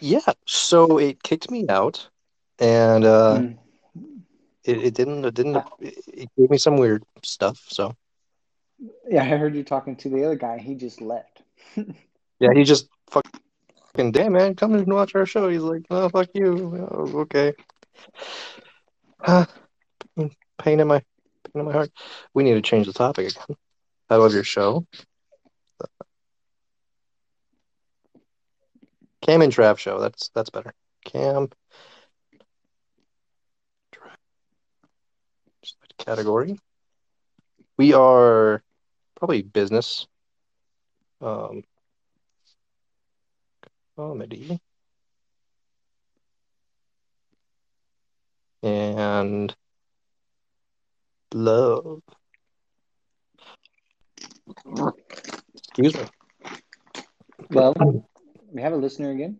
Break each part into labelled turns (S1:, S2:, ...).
S1: Yeah, so it kicked me out, and uh,
S2: Mm.
S1: it, it didn't it didn't it, it gave me some weird stuff. So
S2: Yeah, I heard you talking to the other guy. He just left.
S1: yeah, he just fucking damn man, come and watch our show. He's like, oh fuck you. Oh, okay. Uh, pain in my pain in my heart. We need to change the topic again. I love your show. Cam and Trav show. That's that's better. Cam. Category. We are probably business. Um, comedy. And love. Excuse me.
S2: Well, we have a listener again.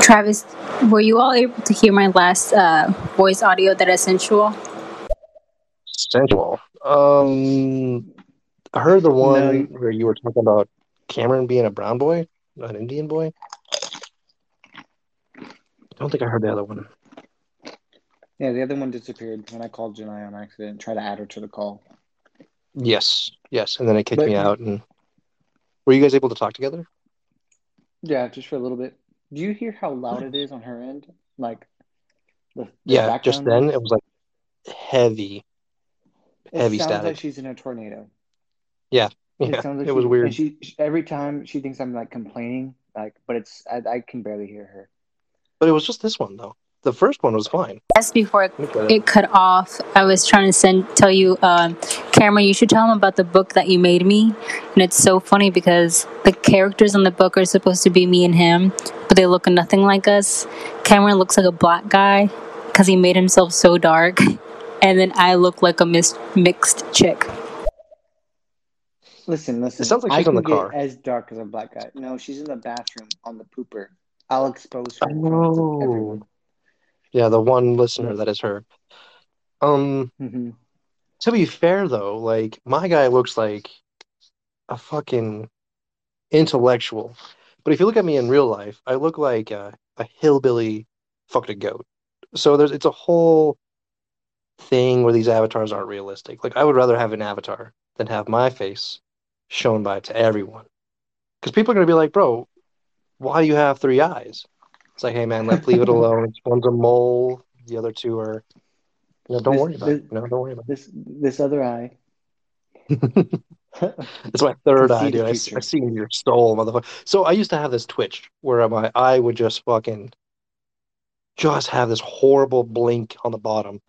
S3: Travis, were you all able to hear my last uh, voice audio that I sent you all?
S1: Sensual. Um, I heard the one
S2: No.
S1: where you were talking about Cameron being a brown boy, an Indian boy. I don't think I heard the other one.
S2: Yeah, the other one disappeared when I called Janai on accident. Tried to add her to the call.
S1: Yes, yes, and then it kicked
S2: But-
S1: me out. And were you guys able to talk together?
S2: Yeah, just for a little bit. Do you hear how loud it is on her end? Like, the, the
S1: Yeah, just then it was like heavy,
S2: It
S1: heavy
S2: sounds
S1: static.
S2: like she's in a tornado.
S1: yeah,
S2: It sounds like
S1: it was weird.
S2: She- every time she thinks I'm like complaining, like, but it's I, I can barely hear her.
S1: But it was just this one though. The first one was fine.
S3: That's before it,
S1: it.
S3: it cut off. I was trying to send tell you, um, Cameron, you should tell him about the book that you made me. And it's so funny because the characters in the book are supposed to be me and him, but they look nothing like us. Cameron looks like a black guy because he made himself so dark, and then I look like a mis- mixed chick.
S2: Listen, listen.
S1: It sounds like
S2: I
S1: she's in
S2: can
S1: the
S2: get
S1: car.
S2: as dark as a black guy. No, she's in the bathroom on the pooper. I'll expose her. in front of
S1: Oh,
S2: everyone.
S1: Yeah, the one listener that is her. Um,
S2: Mhm.
S1: to be fair though, like my guy looks like a fucking intellectual. But if you look at me in real life, I look like a, a hillbilly fucked a goat. So there's it's a whole thing where these avatars aren't realistic. Like I would rather have an avatar than have my face shown by to everyone. Because people are gonna be like, bro, why do you have three eyes? It's like, hey man, let's leave it alone. One's a mole, the other two are you know, don't
S2: This-
S1: worry about it.
S2: this-
S1: You know, don't worry about
S2: This this other eye.
S1: it. It's my third eye, dude. I. I see your soul, motherfucker. So I used to have this twitch where my eye would just fucking just have this horrible blink on the bottom.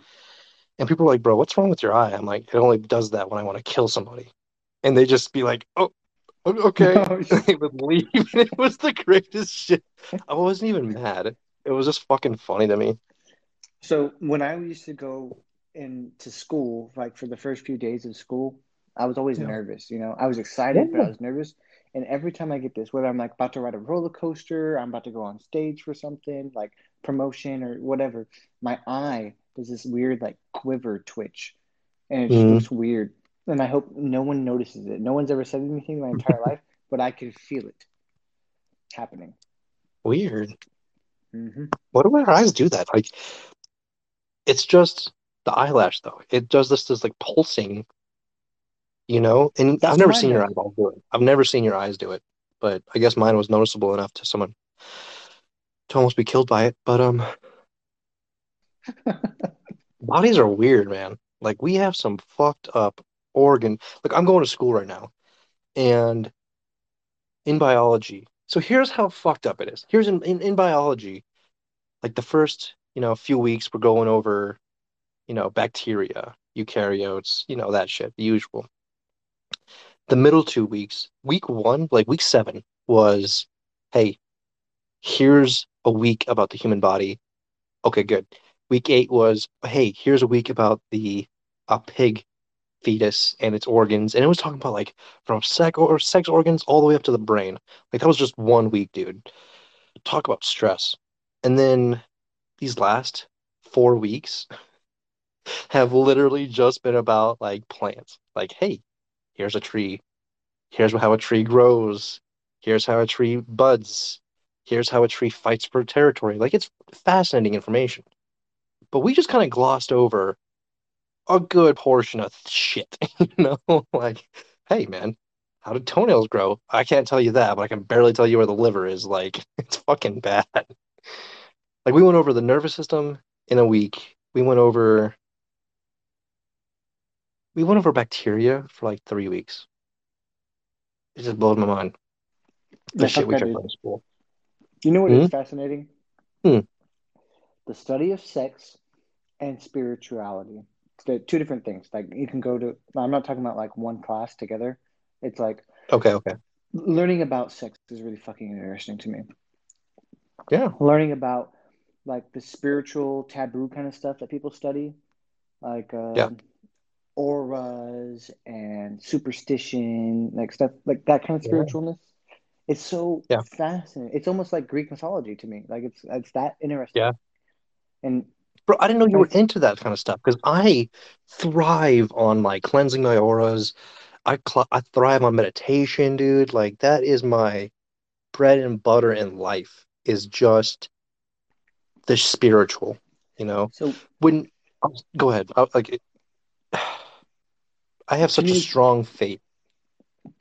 S1: And people are like, bro, what's wrong with your eye? I'm like, it only does that when I want to kill somebody. And they just be like, oh, okay.
S2: Oh, shit.
S1: they would leave. It was the greatest shit. I wasn't even mad. It was just fucking funny to me.
S2: So when I used to go into school, like for the first few days of school, I was always
S1: Yeah.
S2: nervous. You know, I was excited, but I was nervous. And every time I get this, whether I'm like about to ride a roller coaster, I'm about to go on stage for something like promotion or whatever, my eye does this weird like quiver twitch, and it just
S1: Mhm.
S2: looks weird. And I hope no one notices it. No one's ever said anything my entire life, but I could feel it happening.
S1: Weird.
S2: hmm
S1: What do our eyes do that? Like, it's just the eyelash, though. It does this, this like pulsing, you know. And
S2: That's
S1: I've never seen your eyeballs do it. I've never seen your eyes do it, but I guess mine was noticeable enough to someone to almost be killed by it. But um, bodies are weird, man. Like we have some fucked up organ. Like I'm going to school right now, and in biology. So here's how fucked up it is. Here's in, in, in biology, like the first, you know, few weeks we're going over, you know, bacteria, eukaryotes, you know, that shit, the usual. The middle two weeks, week one, like week seven, was, hey, here's a week about the human body. Okay, good. Week eight was, hey, here's a week about the a pig fetus and its organs, and it was talking about like from sex or sex organs all the way up to the brain. Like that was just one week, dude. Talk about stress. And then these last four weeks have literally just been about like plants. Like, hey, here's a tree. Here's how a tree grows. Here's how a tree buds. Here's how a tree fights for territory. Like it's fascinating information. But we just kind of glossed over a good portion of shit. you know, like, hey man, how did toenails grow? I can't tell you that, but I can barely tell you where the liver is. Like, it's fucking bad. Like, we went over the nervous system in a week. We went over we went over bacteria for like three weeks. It just blows my mind. The
S2: Yeah,
S1: shit we took in school.
S2: You know what
S1: Hmm?
S2: is fascinating?
S1: Hmm.
S2: The study of sex and spirituality. Two different things. Like you can go to. I'm not talking about like one class together. It's like
S1: Okay, okay.
S2: learning about sex is really fucking interesting to me.
S1: Yeah.
S2: Learning about like the spiritual taboo kind of stuff that people study, like uh,
S1: Yeah.
S2: auras and superstition, like stuff like that kind of
S1: Yeah.
S2: spiritualness. It's so
S1: Yeah.
S2: fascinating. It's almost like Greek mythology to me. Like it's it's that interesting.
S1: Yeah.
S2: And
S1: Bro, I didn't know you were into that kind of stuff because I thrive on like cleansing my auras. I cl I thrive on meditation, dude. Like that is my bread and butter in life is just the spiritual, you know.
S2: so
S1: When go ahead, I, like it, I have such a strong faith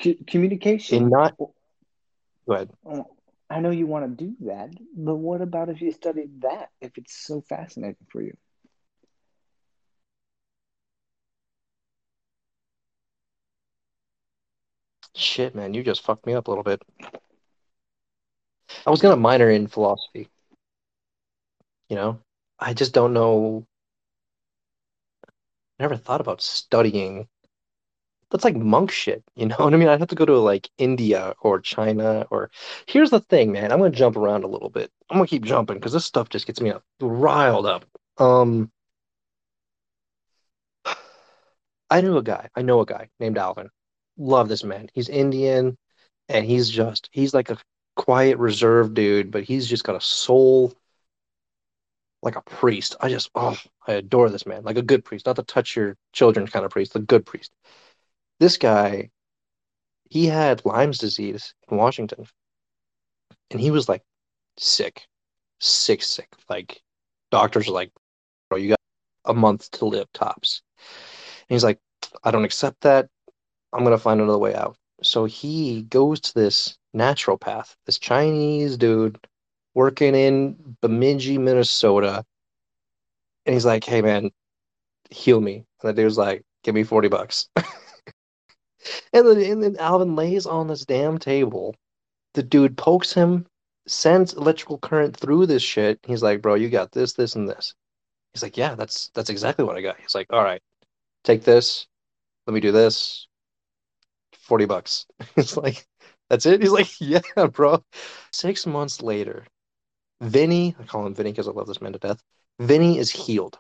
S2: c- communication.
S1: in not. Go ahead.
S2: Oh, I know you want to do that, but what about if you studied that? If it's so fascinating for you?
S1: Shit, man, you just fucked me up a little bit. I was gonna minor in philosophy. You know, I just don't know. I Never thought about studying. That's like monk shit, you know what I mean? I'd have to go to like India or China or. Here's the thing, man. I'm gonna jump around a little bit. I'm gonna keep jumping because this stuff just gets me up, riled up. Um, I knew a guy. I know a guy named Alvin. Love this man. He's Indian, and he's just he's like a quiet, reserved dude, but he's just got a soul like a priest. I just oh, I adore this man. Like a good priest, not the touch your children kind of priest, the good priest. This guy, he had Lyme's disease in Washington, and he was like sick, sick, sick. Like doctors are like, bro, you got a month to live tops. And he's like, I don't accept that. I'm gonna find another way out. So he goes to this naturopath, this Chinese dude working in Bemidji, Minnesota. And he's like, hey man, heal me. And the dude's like, give me 40 bucks. and, then, and then Alvin lays on this damn table. The dude pokes him, sends electrical current through this shit. He's like, bro, you got this, this, and this. He's like, yeah, that's that's exactly what I got. He's like, all right, take this. Let me do this. 40 bucks. He's like, that's it? He's like, yeah, bro. Six months later, Vinny, I call him Vinny because I love this man to death. Vinny is healed.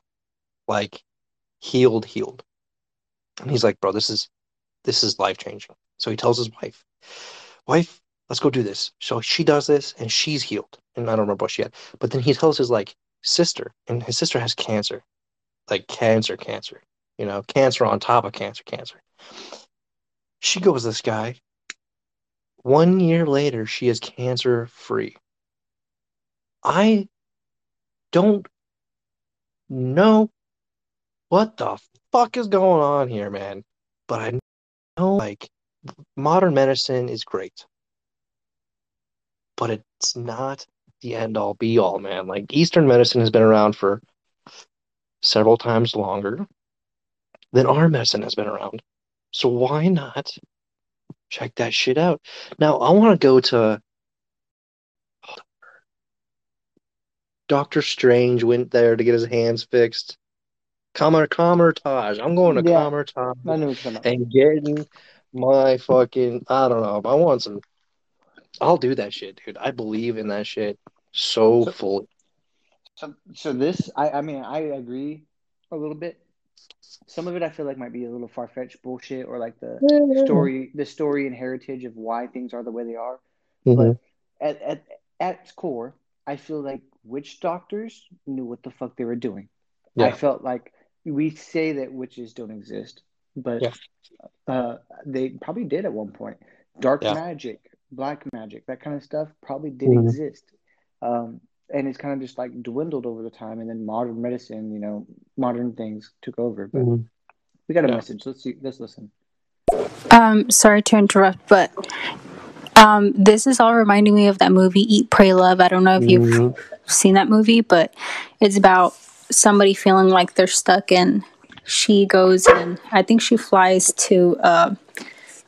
S1: Like, healed, healed. And he's like, bro, this is this is life changing. So he tells his wife, wife, let's go do this. So she does this and she's healed. And I don't remember what she had. But then he tells his like sister, and his sister has cancer. Like cancer, cancer. You know, cancer on top of cancer, cancer. She goes this guy. One year later, she is cancer free. I don't know what the fuck is going on here, man. But I know like modern medicine is great. But it's not the end all be all, man. Like Eastern medicine has been around for several times longer than our medicine has been around. So why not check that shit out? Now I want to go to Doctor Strange went there to get his hands fixed. Kamer Kamar-Taj. I'm going to
S2: Yeah.
S1: Kamar-Taj
S2: I know what you're talking about.
S1: and getting my fucking I don't know. I want some. I'll do that shit, dude. I believe in that shit so
S2: So-
S1: fully.
S2: So, so this, I, I mean, I agree a little bit. Some of it I feel like might be a little far fetched bullshit, or like the story, the story and heritage of why things are the way they are.
S1: Mhm.
S2: At at at its core, I feel like witch doctors knew what the fuck they were doing. I felt like we say that witches don't exist, but
S1: Yeah.
S2: uh, they probably did at one point. Dark
S1: Yeah.
S2: magic, black magic, that kind of stuff probably did
S1: Mhm.
S2: exist. Um, and it's kind of just like dwindled over the time, and then modern medicine, you know, modern things took over. But
S1: Mhm.
S2: we got a
S1: Yeah.
S2: message. Let's see. Let's listen.
S3: Um, sorry to interrupt, but um, this is all reminding me of that movie Eat, Pray, Love. I don't know if you've
S1: Mhm.
S3: seen that movie, but it's about somebody feeling like they're stuck, and she goes and I think she flies to uh,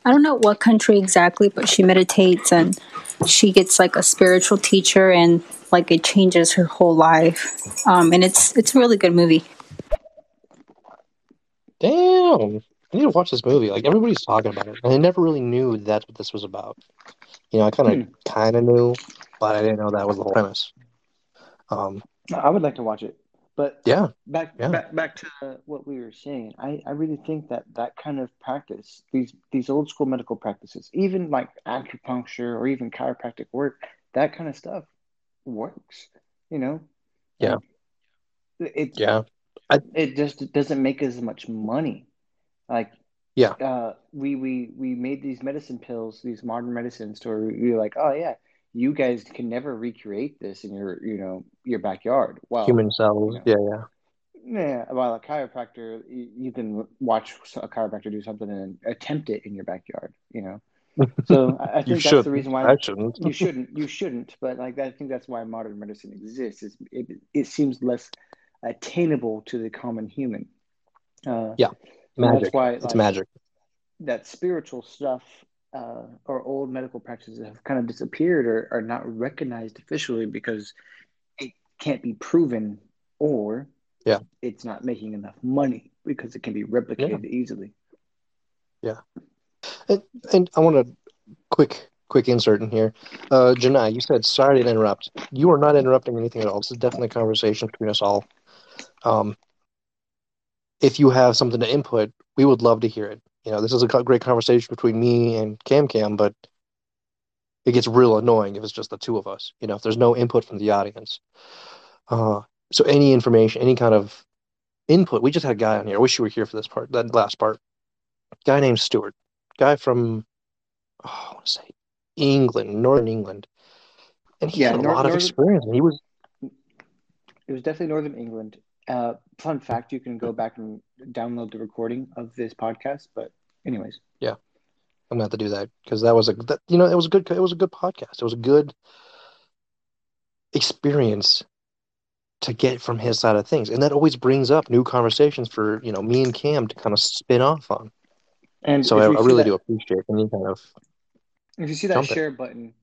S3: I don't know what country exactly, but she meditates and she gets like a spiritual teacher, and like it changes her whole life. Um, and it's it's a really good movie.
S1: Damn. I need to watch this movie. Like everybody's talking about it. And I never really knew that's what this was about. You know, I kind of
S2: Hmm.
S1: kind of knew, but I didn't know that was the whole premise. Um,
S2: I would like to watch it, but
S1: yeah,
S2: back
S1: Yeah.
S2: back back to what we were saying. I, I really think that that kind of practice, these these old school medical practices, even like acupuncture or even chiropractic work, that kind of stuff works. You know.
S1: Yeah.
S2: It
S1: yeah,
S2: it just doesn't make as much money. Like
S1: Yeah.
S2: uh, we we we made these medicine pills, these modern medicines, to where we were like, oh yeah, you guys can never recreate this in your you know your backyard. Well,
S1: human cells.
S2: you know.
S1: Yeah, yeah.
S2: yeah, while a chiropractor, you, you can watch a chiropractor do something and attempt it in your backyard. You know, so I, think that's the reason why
S1: I shouldn't.
S2: you shouldn't. You shouldn't. But like, I think that's why modern medicine exists. Is it, it seems less attainable to the common human. Uh,
S1: Yeah. Magic.
S2: that's why
S1: it's
S2: like,
S1: magic.
S2: that spiritual stuff uh, or old medical practices have kind of disappeared or are not recognized officially because it can't be proven or
S1: Yeah.
S2: it's not making enough money because it can be replicated easily.
S1: And, and I want to quick quick insert in here. Uh, Janai, you said sorry to interrupt. You are not interrupting anything at all. This is definitely a conversation between us all. Um, if you have something to input, we would love to hear it. You know, this is a great conversation between me and Cam Cam, but it gets real annoying if it's just the two of us. You know, if there's no input from the audience. Uh, so any information, any kind of input. We just had a guy on here. I wish you were here for this part, that last part. Guy named Stuart. Guy from, oh, I want to say England, Northern England. And he
S2: Yeah,
S1: had a lot of
S2: northern-
S1: experience. And he was,
S2: It was definitely Northern England. Uh, fun fact: you can go back and download the recording of this podcast. But anyways, yeah,
S1: I'm gonna have to do that because that was a, that, you know, it was a good, it was a good podcast. It was a good experience to get from his side of things, and that always brings up new conversations for you know me and Cam to kind of spin off on.
S2: and
S1: So I, I really
S2: that-
S1: do appreciate any kind of
S2: If you see that share button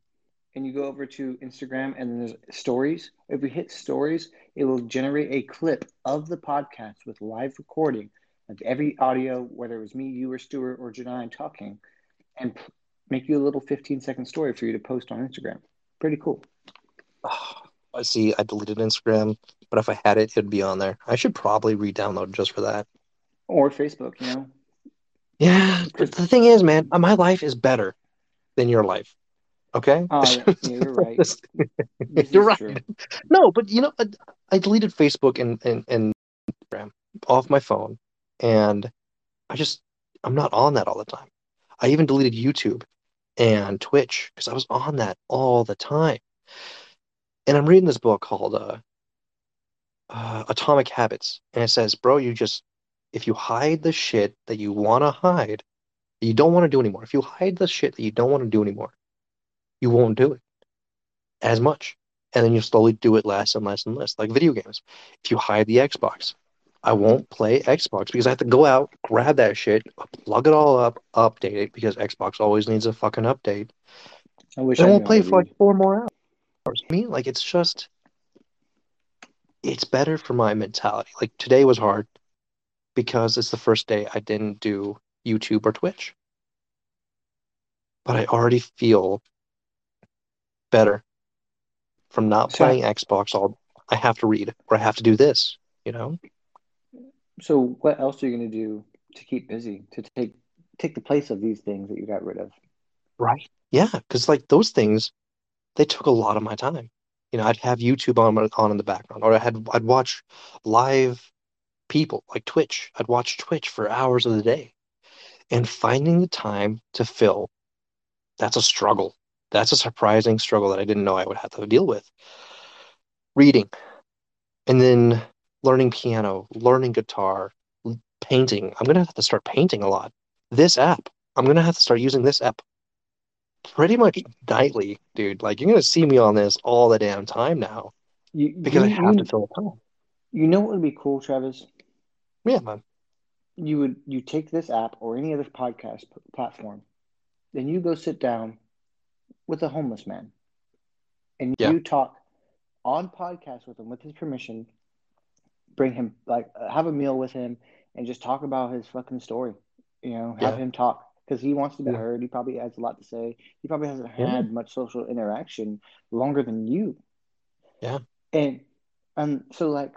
S2: and you go over to Instagram and then there's stories, if we hit stories, it will generate a clip of the podcast with live recording of every audio, whether it was me, you, or Stuart, or Janine talking, and p- make you a little 15 second story for you to post on Instagram. Pretty cool.
S1: Ah, I see. I deleted Instagram, but if I had it, it'd be on there. I should probably re-download just for that.
S2: Or Facebook, you know?
S1: Yeah, the thing is, man, my life is better than your life. Okay.
S2: Oh, yeah, you're right.
S1: You're right.
S2: true.
S1: No, but you know, I, I deleted Facebook and, and and Instagram off my phone, and I just I'm not on that all the time. I even deleted YouTube and Twitch because I was on that all the time. And I'm reading this book called uh, uh, Atomic Habits, and it says, bro, you just if you hide the shit that you want to hide, you don't want to do anymore. If you hide the shit that you don't want to do anymore, you won't do it as much and then you slowly do it less and less and less. Like video games. If you hide the Xbox, I won't play Xbox because I have to go out, grab that shit, plug it all up, update it because Xbox always needs a fucking update.
S2: I wish
S1: I
S2: I
S1: won't play for like four more hours. I mean, like it's just, it's better for my mentality. Like today was hard because it's the first day I didn't do YouTube or Twitch, but I already feel better from not
S2: So-
S1: playing Xbox all. I have to read or I have to do this. You know.
S2: So, what else are you going to do to keep busy, to take take the place of these things that you got rid of?
S1: Right. Yeah, because like those things, they took a lot of my time. You know, I'd have YouTube on on in the background, or I had I'd watch live people like Twitch. I'd watch Twitch for hours of the day, and finding the time to fill, that's a struggle. That's a surprising struggle that I didn't know I would have to deal with. reading, and then learning piano, learning guitar, painting. I'm gonna have to start painting a lot. This app, I'm gonna have to start using this app pretty much nightly, dude. Like you're gonna see me on this all the damn time now
S2: You,
S1: because I have
S2: you,
S1: to fill the time.
S2: you know what would be cool, Travis?
S1: Yeah, man.
S2: You would you take this app or any other podcast p- platform, then you go sit down with a homeless man, and
S1: Yeah.
S2: you talk on podcast with him with his permission. Bring him like uh, have a meal with him and just talk about his fucking story. You know, have
S1: Yeah.
S2: him talk because he wants to be
S1: Yeah.
S2: heard. He probably has a lot to say. He probably hasn't had much social interaction longer than you.
S1: Yeah.
S2: And um, so like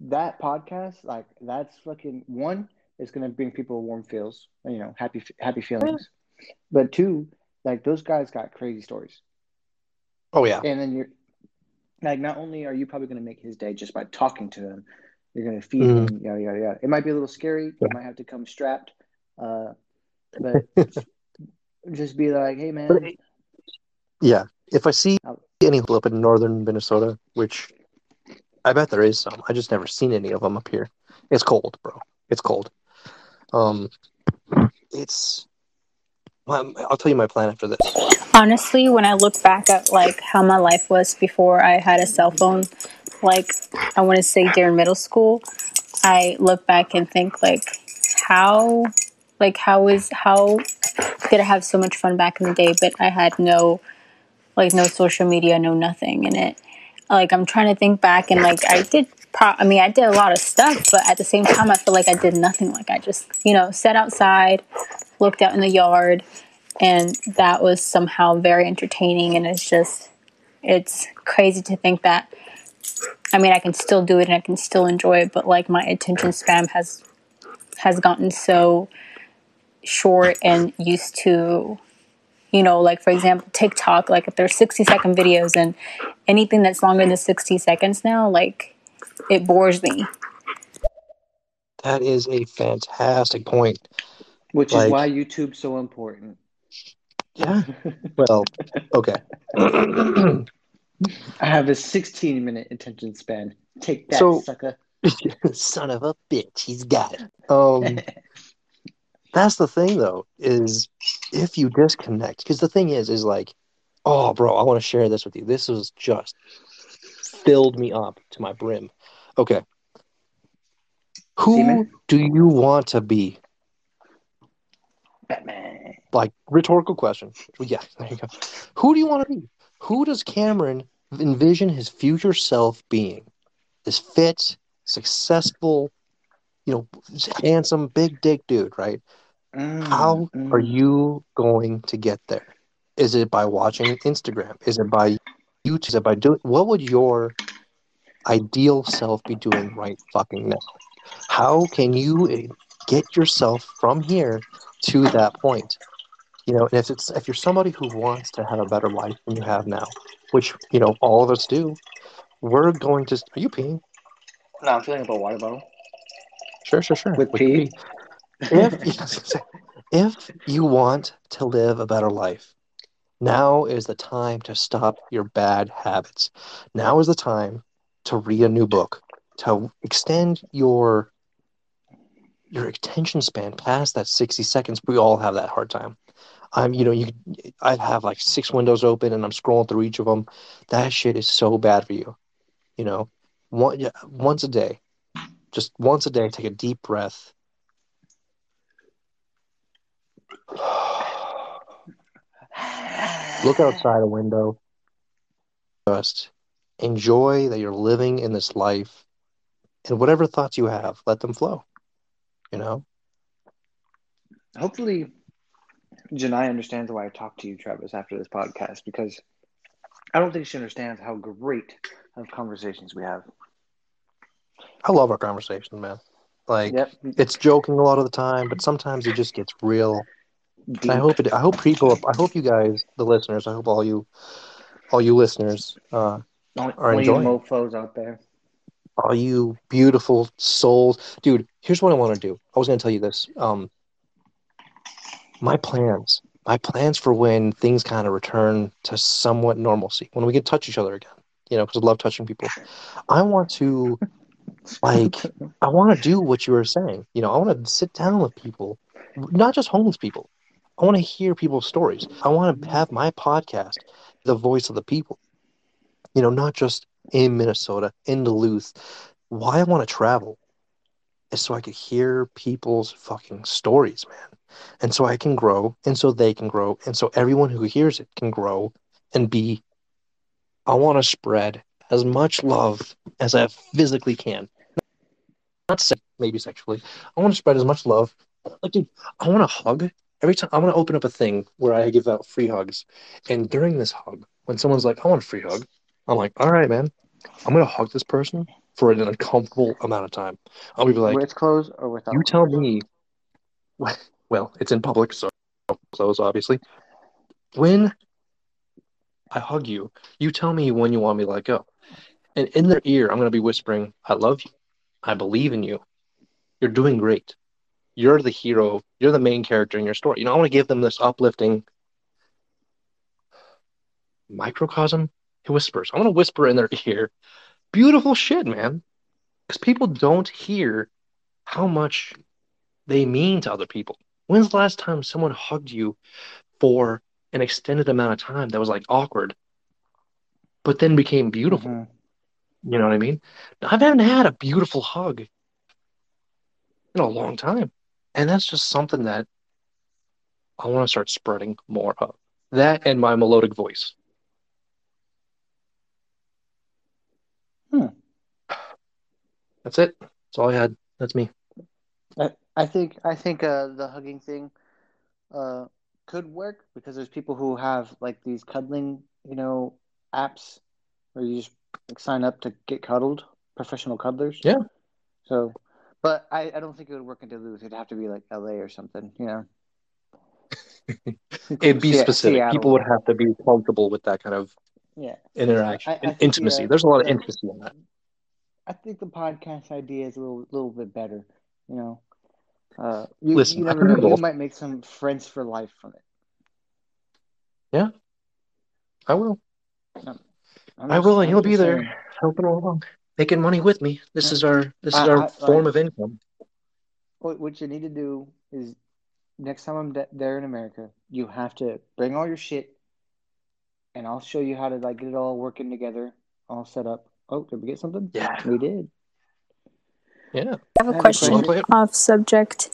S2: that podcast, like that's fucking one is gonna bring people warm feels, you know, happy happy feelings. But two, like those guys got crazy stories,
S1: Oh yeah.
S2: and then you're like, not only are you probably gonna make his day just by talking to him, you're gonna feed
S1: Mhm.
S2: him, yada yada yada. It might be a little scary. You might have to come strapped, uh, but just be like, hey man,
S1: Yeah. If I see any up in northern Minnesota, which I bet there is some, I just never seen any of them up here. It's cold, bro. It's cold. Um, it's. My- um, I'll tell you my plan after this.
S3: Honestly, when I look back at like how my life was before I had a cell phone, like I want to say during middle school, I look back and think like how like how is how did I have so much fun back in the day but I had no like no social media, no nothing in it. Like I'm trying to think back and like I did pro- I mean I did a lot of stuff, but at the same time I feel like I did nothing. Like I just, you know, sat outside, looked out in the yard, and that was somehow very entertaining and it's just it's crazy to think that I mean I can still do it and I can still enjoy it, but like my attention span has has gotten so short and used to you know, like for example, TikTok, like if there's 60 second videos and anything that's longer than 60 seconds now, like it bores me.
S1: That is a fantastic point.
S2: Which
S1: like-
S2: is why YouTube's so important.
S1: Yeah. Well, okay.
S2: I have a 16 minute attention span. Take that,
S1: So-
S2: sucker.
S1: Son of a bitch, he's got it. Um, that's the thing though, is if you disconnect, because the thing is, is like, oh, bro, I want to share this with you. This was just filled me up to my brim. Okay. Who do you want to be?
S2: Batman.
S1: Like rhetorical question. Yeah, there you go. Who do you want to be? Who does Cameron envision his future self being? This fit, successful, you know, handsome, big dick dude, right?
S2: Mm,
S1: How
S2: mm.
S1: are you going to get there? Is it by watching Instagram? Is it by YouTube? Is it by doing what would your ideal self be doing right fucking now? How can you get yourself from here to that point? You know, and if it's if you're somebody who wants to have a better life than you have now, which you know all of us do, we're going to. Are you peeing?
S2: No, I'm filling up a water bottle.
S1: Sure, sure, sure.
S2: With
S1: We can
S2: pee?
S1: pee. if if you want to live a better life, now is the time to stop your bad habits. Now is the time to read a new book, to extend your your attention span past that 60 seconds. We all have that hard time. I'm, you know, you I have like six windows open and I'm scrolling through each of them. That shit is so bad for you. You know, one yeah, once a day, just once a day, take a deep breath. Look outside a window. Just enjoy that you're living in this life, and whatever thoughts you have, let them flow. You know,
S2: Hopefully, Janai understands why I talk to you, Travis, after this podcast because I don't think she understands how great of conversations we have.
S1: I love our conversation, man. Like
S2: Yep.
S1: it's joking a lot of the time, but sometimes it just gets real. And I hope it. I hope people. I hope you guys, the listeners. I hope all you, all you listeners, uh,
S2: All,
S1: are
S2: all you mofos out there.
S1: All you beautiful souls, dude. Here's what I want to do. I was going to tell you this. Um, my plans. My plans for when things kind of return to somewhat normalcy, when we can touch each other again. you know, because I love touching people. I want to, like, I want to do what you were saying. You know, I want to sit down with people, not just homeless people. I want to hear people's stories. I want to have my podcast, the voice of the people. You know, not just in Minnesota, in Duluth. Why I want to travel is so I could hear people's fucking stories, man. And so I can grow, and so they can grow, and so everyone who hears it can grow and be. I want to spread as much love as I physically can. Not se- maybe sexually. I want to spread as much love. Like, dude, I want to hug every time. I want to open up a thing where I give out free hugs. And during this hug, when someone's like, I want a free hug, I'm like, all right, man, I'm going to hug this person for an uncomfortable amount of time. I'll be like,
S2: with clothes or without?
S1: you tell me. Well, it's in public, so close, obviously. When I hug you, you tell me when you want me to let go. And in their ear, I'm going to be whispering, I love you. I believe in you. You're doing great. You're the hero. You're the main character in your story. You know, I want to give them this uplifting microcosm. He whispers. I want to whisper in their ear. Beautiful shit, man. Because people don't hear how much they mean to other people. When's the last time someone hugged you for an extended amount of time that was like awkward, but then became beautiful?
S2: Mhm.
S1: You know what I mean? I haven't had a beautiful hug in a long time. And that's just something that I want to start spreading more of. That and my melodic voice.
S2: Hmm.
S1: That's it. That's all I had. That's me.
S2: I think I think uh, the hugging thing uh, could work because there's people who have like these cuddling, you know, apps where you just like, sign up to get cuddled, professional cuddlers.
S1: Yeah.
S2: So, but I, I don't think it would work in Duluth. It'd have to be like L.A. or something, you know.
S1: It'd be specific.
S2: Seattle.
S1: People would have to be comfortable with that kind of
S2: Yeah.
S1: interaction
S2: I- I
S1: intimacy.
S2: yeah,
S1: There's a lot of
S2: yeah.
S1: intimacy in that.
S2: I think the podcast idea is a little little bit better, you know. Uh, you,
S1: Listen,
S2: you never know. You might make some friends for life from it.
S1: Yeah i will. I will, and you'll be there
S2: saying.
S1: helping along, making money with me. This is our this is
S2: I-
S1: our form of income.
S2: What, what you need to do is next time I'm de- there in America, you have to bring all your shit, and I'll show you how to like get it all working together, all set up. Oh, did we get something?
S1: Yeah.
S2: we did.
S1: Yeah.
S3: I have
S2: I have
S3: a
S2: a
S3: question
S1: question.
S3: off subject.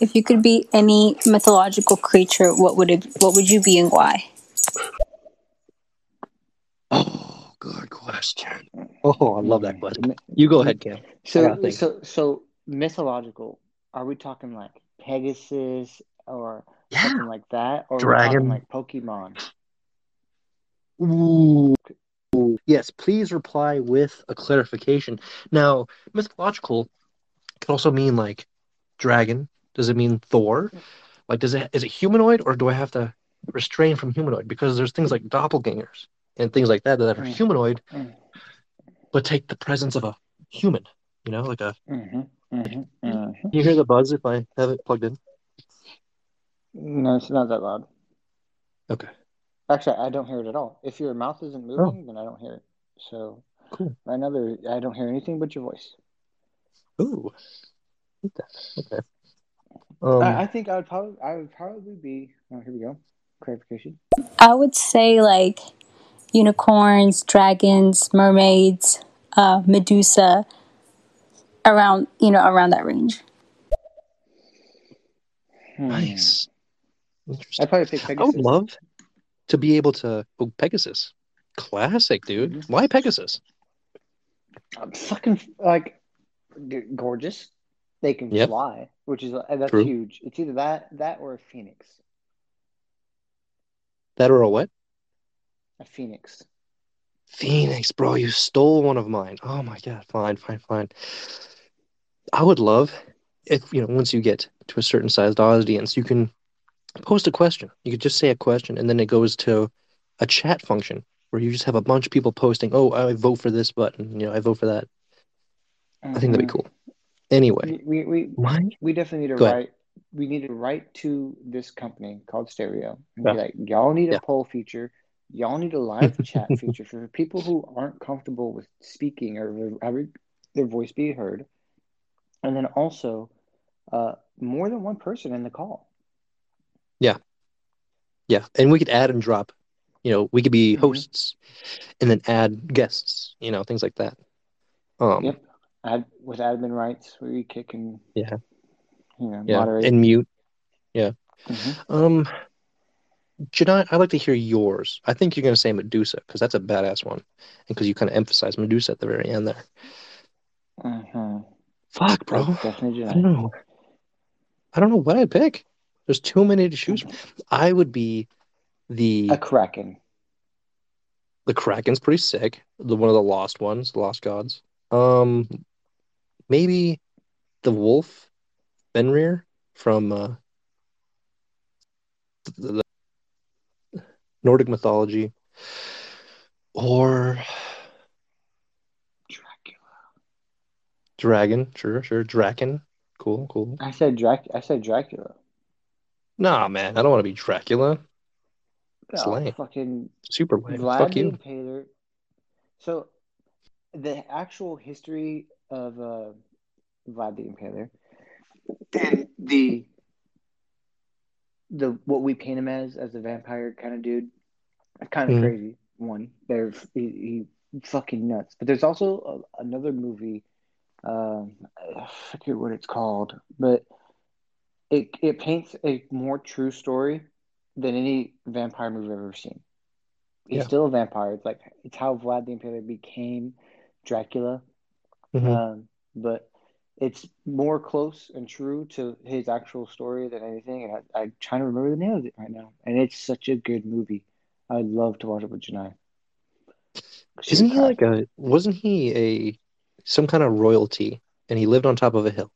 S3: If you could be any mythological creature, what would it? What would you be and why?
S1: Oh, good question. Oh, I love that question. You go ahead, Cam.
S2: So, so, so mythological. Are we talking like Pegasus or
S1: Yeah.
S2: something like that, or
S1: Dragon.
S2: like Pokemon?
S1: Ooh. Yes, please reply with a clarification. Now, mythological could also mean like dragon. Does it mean Thor? Like, does it is it humanoid or do I have to restrain from humanoid? Because there's things like doppelgangers and things like that that are
S2: Mm.
S1: humanoid
S2: Mm.
S1: but take the presence of a human. You know, like a.
S2: hmm hmm hmm
S1: Can you hear the buzz if I have it plugged in?
S2: No, it's not that loud.
S1: Okay.
S2: Actually, I don't hear it at all. If your mouth isn't moving, then I don't hear it. So
S1: Cool.
S2: right now, I don't hear anything but your voice.
S1: Ooh. Okay. Um,
S2: I, I think I would probably, I would probably be. Oh, here we go. Clarification.
S3: I would say like unicorns, dragons, mermaids, uh, Medusa, around you know around that range.
S2: Hmm.
S1: nice. Interesting.
S2: I'd probably pick
S1: I would love to be able to. Oh, Pegasus. Classic, dude. Why Pegasus?
S2: I'm fucking like g- gorgeous. They can
S1: Yep.
S2: fly, which is uh, that's
S1: True.
S2: huge. It's either that, that or a phoenix.
S1: That or a what?
S2: A phoenix.
S1: Phoenix, bro. You stole one of mine. Oh my god. Fine, fine, fine. I would love if you know once you get to a certain sized audience, you can post a question. You could just say a question, and then it goes to a chat function where you just have a bunch of people posting. Oh, I vote for this button. You know, I vote for that. I think that'd be
S2: Mhm.
S1: cool. Anyway,
S2: We, we, we,
S1: my
S2: we definitely need to
S1: Go ahead.
S2: write. We need to write to this company called Stereo and
S1: Yeah.
S2: be like, y'all need a
S1: Yeah.
S2: poll feature. y'all need a live chat feature for people who aren't comfortable with speaking or having their voice be heard, and then also uh, more than one person in the call.
S1: Yeah, Yeah. and we could add and drop. You know, we could be
S2: Mhm.
S1: hosts, and then add guests. You know, things like that. Um,
S2: Yep. Ad, with admin rights, where you kick and
S1: Yeah.
S2: you know
S1: Yeah,
S2: moderate.
S1: and mute.
S2: Mhm.
S1: Um, Jedi, I'd like to hear yours. I think you're gonna say Medusa because that's a badass one, and because you kind of emphasize Medusa at the very end there.
S2: Mhm.
S1: Fuck, bro.
S2: Definitely
S1: I don't know. I don't know what I'd pick. There's too many to choose from. I would be the
S2: A kraken.
S1: the Kraken's pretty sick. The one of the lost ones, the lost gods. Um, maybe the wolf, Fenrir from uh, the, the Nordic mythology, or
S2: Dracula.
S1: dragon. Sure, sure, Draken. Cool, cool.
S2: I said Drac. I said Dracula.
S1: Nah, man, I don't want to be Dracula. It's
S2: Oh,
S1: lame.
S2: fucking
S1: Super lame.
S2: Vlad
S1: Fuck
S2: the
S1: you.
S2: Impaler. So, the actual history of uh, Vlad the Impaler and the the what we paint him as as a vampire kind of dude, kind of
S1: Mhm.
S2: crazy. One, they're he, he fucking nuts. But there's also a, another movie. Um, I forget what it's called, but it it paints a more true story than any vampire movie I've ever seen. He's
S1: Yeah.
S2: still a vampire. It's like it's how Vlad the Impaler became Dracula.
S1: Mhm.
S2: Um, but it's more close and true to his actual story than anything. And I, I'm trying to remember the name of it right now. And it's such a good movie. I'd love to watch it with Janai.
S1: Isn't he like a? Wasn't he a some kind of royalty? And he lived on top of a hill,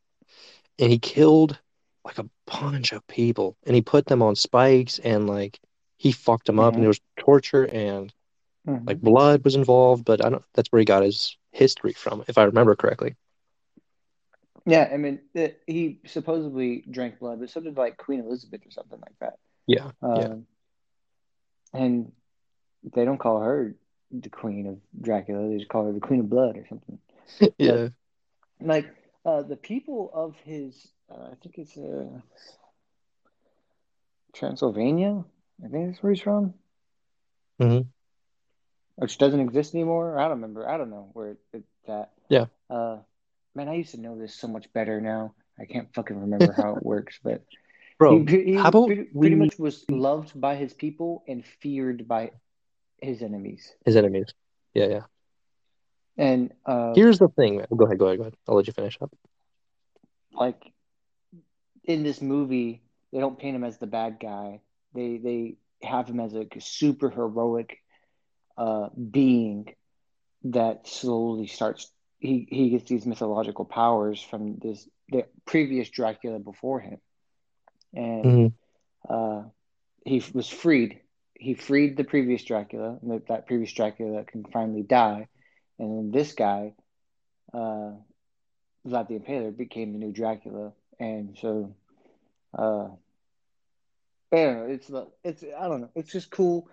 S1: and he killed like a bunch of people, and he put them on spikes, and like he fucked them up,
S2: Mhm.
S1: and there was torture and
S2: Mhm.
S1: like blood was involved. But I don't. That's where he got his history from, if I remember correctly.
S2: Yeah, I mean, it, he supposedly drank blood, but so did like Queen Elizabeth or something like that.
S1: Yeah, yeah.
S2: Um, And they don't call her the Queen of Dracula; they just call her the Queen of Blood or something.
S1: yeah.
S2: Like uh, the people of his, uh, I think it's uh, Transylvania. I think that's where he's from,
S1: Mhm.
S2: which doesn't exist anymore. I don't remember. I don't know where it's at.
S1: Yeah.
S2: Uh, man, I used to know this so much better now. I can't fucking remember how it works, but
S1: Bro,
S2: he, he
S1: how about
S2: pretty, pretty much was loved by his people and feared by his enemies.
S1: his enemies? Yeah, yeah.
S2: And uh,
S1: Here's the thing. Go ahead, go ahead, go ahead. I'll let you finish up.
S2: like in this movie, they don't paint him as the bad guy. They they have him as a super heroic uh, being that slowly starts. He he gets these mythological powers from this the previous Dracula before him, and
S1: Mhm.
S2: uh, he was freed. He freed the previous Dracula, and that, that previous Dracula can finally die, and then this guy, uh, Vlad the Impaler, became the new Dracula, and so, uh, I don't know, it's the it's I don't know, it's just cool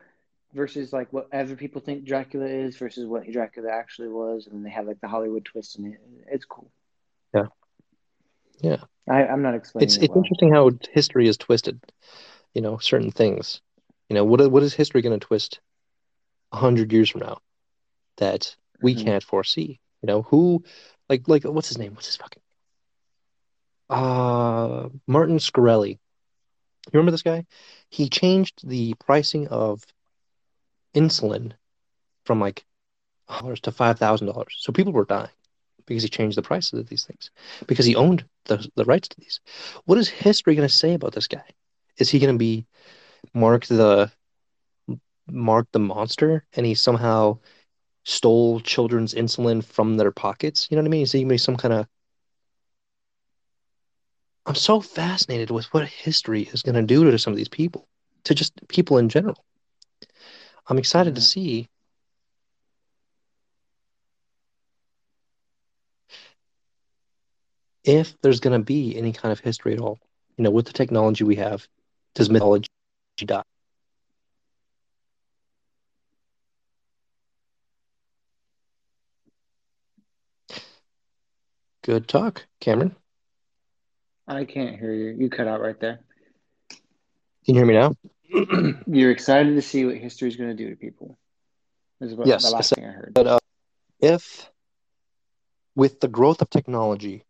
S2: versus like what other people think Dracula is versus what Dracula actually was, and then they have like the Hollywood twist in it. It's cool.
S1: Yeah. Yeah.
S2: I, I'm not explaining
S1: It's
S2: it
S1: it's
S2: well.
S1: interesting how history is twisted. You know, certain things. You know, what what is history going to twist a hundred years from now that we
S2: Mhm.
S1: can't foresee? You know, who, like like what's his name? What's his fucking? Uh, Martin Shkreli. You remember this guy? He changed the pricing of insulin from like dollars to five thousand dollars. So people were dying because he changed the prices of these things because he owned the the rights to these. What is history going to say about this guy? Is he going to be Mark the Mark the monster and he somehow stole children's insulin from their pockets? You know what I mean? Is he going to be some kind of I'm so fascinated with what history is going to do to some of these people, to just people in general. I'm excited mm-hmm.
S2: to
S1: see. If there's going to be any kind of history at all, you know, with the technology we have, does mythology die? Good talk, Cameron.
S2: I can't hear you. You cut out right there.
S1: Can you hear me now?
S2: You're excited to see what history is going to do to people. This is what
S1: Yes,
S2: the
S1: I
S2: last
S1: said-
S2: thing I heard.
S1: But uh, if with the growth of technology,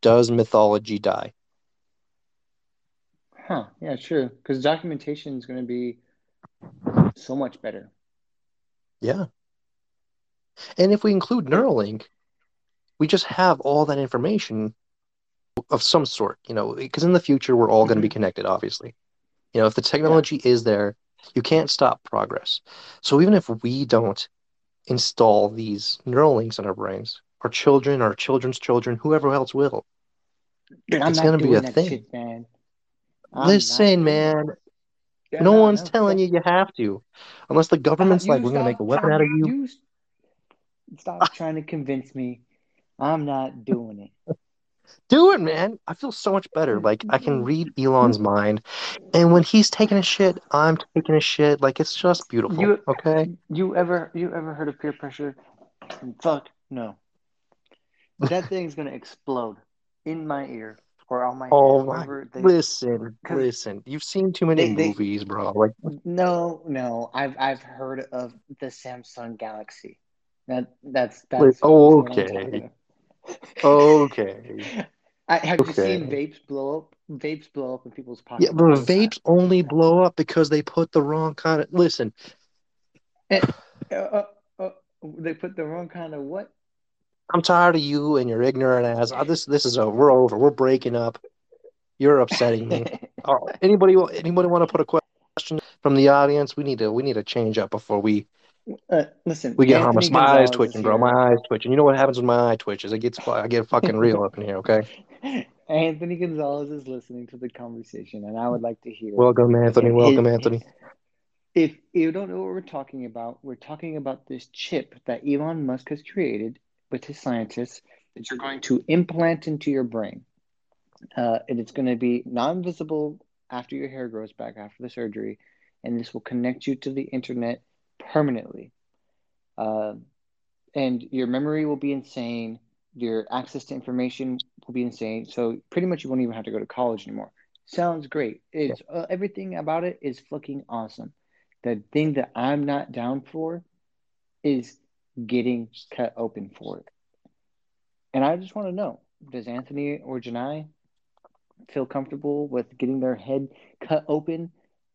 S1: does mythology die?
S2: Huh? Yeah, true. Because documentation is going to be so much better.
S1: Yeah. And if we include Neuralink, we just have all that information of some sort, you know, because in the future we're all going to be mm-hmm. connected, obviously. You know, if the technology is there, you can't stop progress. So even if we don't install these neural links in our brains, our children, our children's children, whoever else will.
S2: Dude,
S1: It's gonna be a thing.
S2: shit, man.
S1: Listen, man.
S2: Yeah,
S1: no
S2: no,
S1: one's
S2: no,
S1: telling
S2: fuck-
S1: you you have to. Unless the government's
S2: you
S1: like, we're going to make a weapon out of you.
S2: s- Stop trying to convince me. I'm not doing it.
S1: Do it, man. I feel so much better. Like I can read Elon's mind, and when he's taking a shit, I'm taking a shit. Like it's just beautiful.
S2: You-
S1: okay.
S2: You ever you ever heard of peer pressure? Fuck no. That thing's gonna explode in my ear or on my
S1: Oh my.
S2: they-
S1: Listen, listen. You've seen too many
S2: they- they-
S1: movies, bro. Like
S2: No, no. I've I've heard of the Samsung Galaxy. That that's that's
S1: oh, okay. Okay.
S2: I, have you seen vapes blow up? Vapes blow up in people's pockets.
S1: Yeah, but
S2: all the time.
S1: vapes only blow up because they put the wrong kind of. Listen,
S2: Uh, uh, uh, they put the wrong kind of what?
S1: I'm tired of you and your ignorant ass. Uh, This this is over. We're over. We're breaking up. You're upsetting me. Oh, anybody anybody want to put a question from the audience? We need to we need to change up before we
S2: Uh, listen,
S1: we get
S2: Anthony
S1: harmless. My eyes
S2: Gonzalez
S1: twitching, bro. My eyes twitching. You know what happens when my eye twitches? It gets I get fucking real up in here. Okay.
S2: Anthony Gonzalez is listening to the conversation, and I would like to hear.
S1: Welcome, Anthony. Welcome, Anthony.
S2: If you don't know what we're talking about, we're talking about this chip that Elon Musk has created with his scientists that you're going to implant into your brain. Uh, and it's going to be non visible after your hair grows back after the surgery, and this will connect you to the internet permanently. Uh, and your memory will be insane. Your access to information will be insane. So pretty much you won't even have to go to college anymore. Sounds great. It's uh, everything about it is fucking awesome. The thing that I'm not down for is getting cut open for it. And I just want to know, does Anthony or Janai feel comfortable with getting their head cut open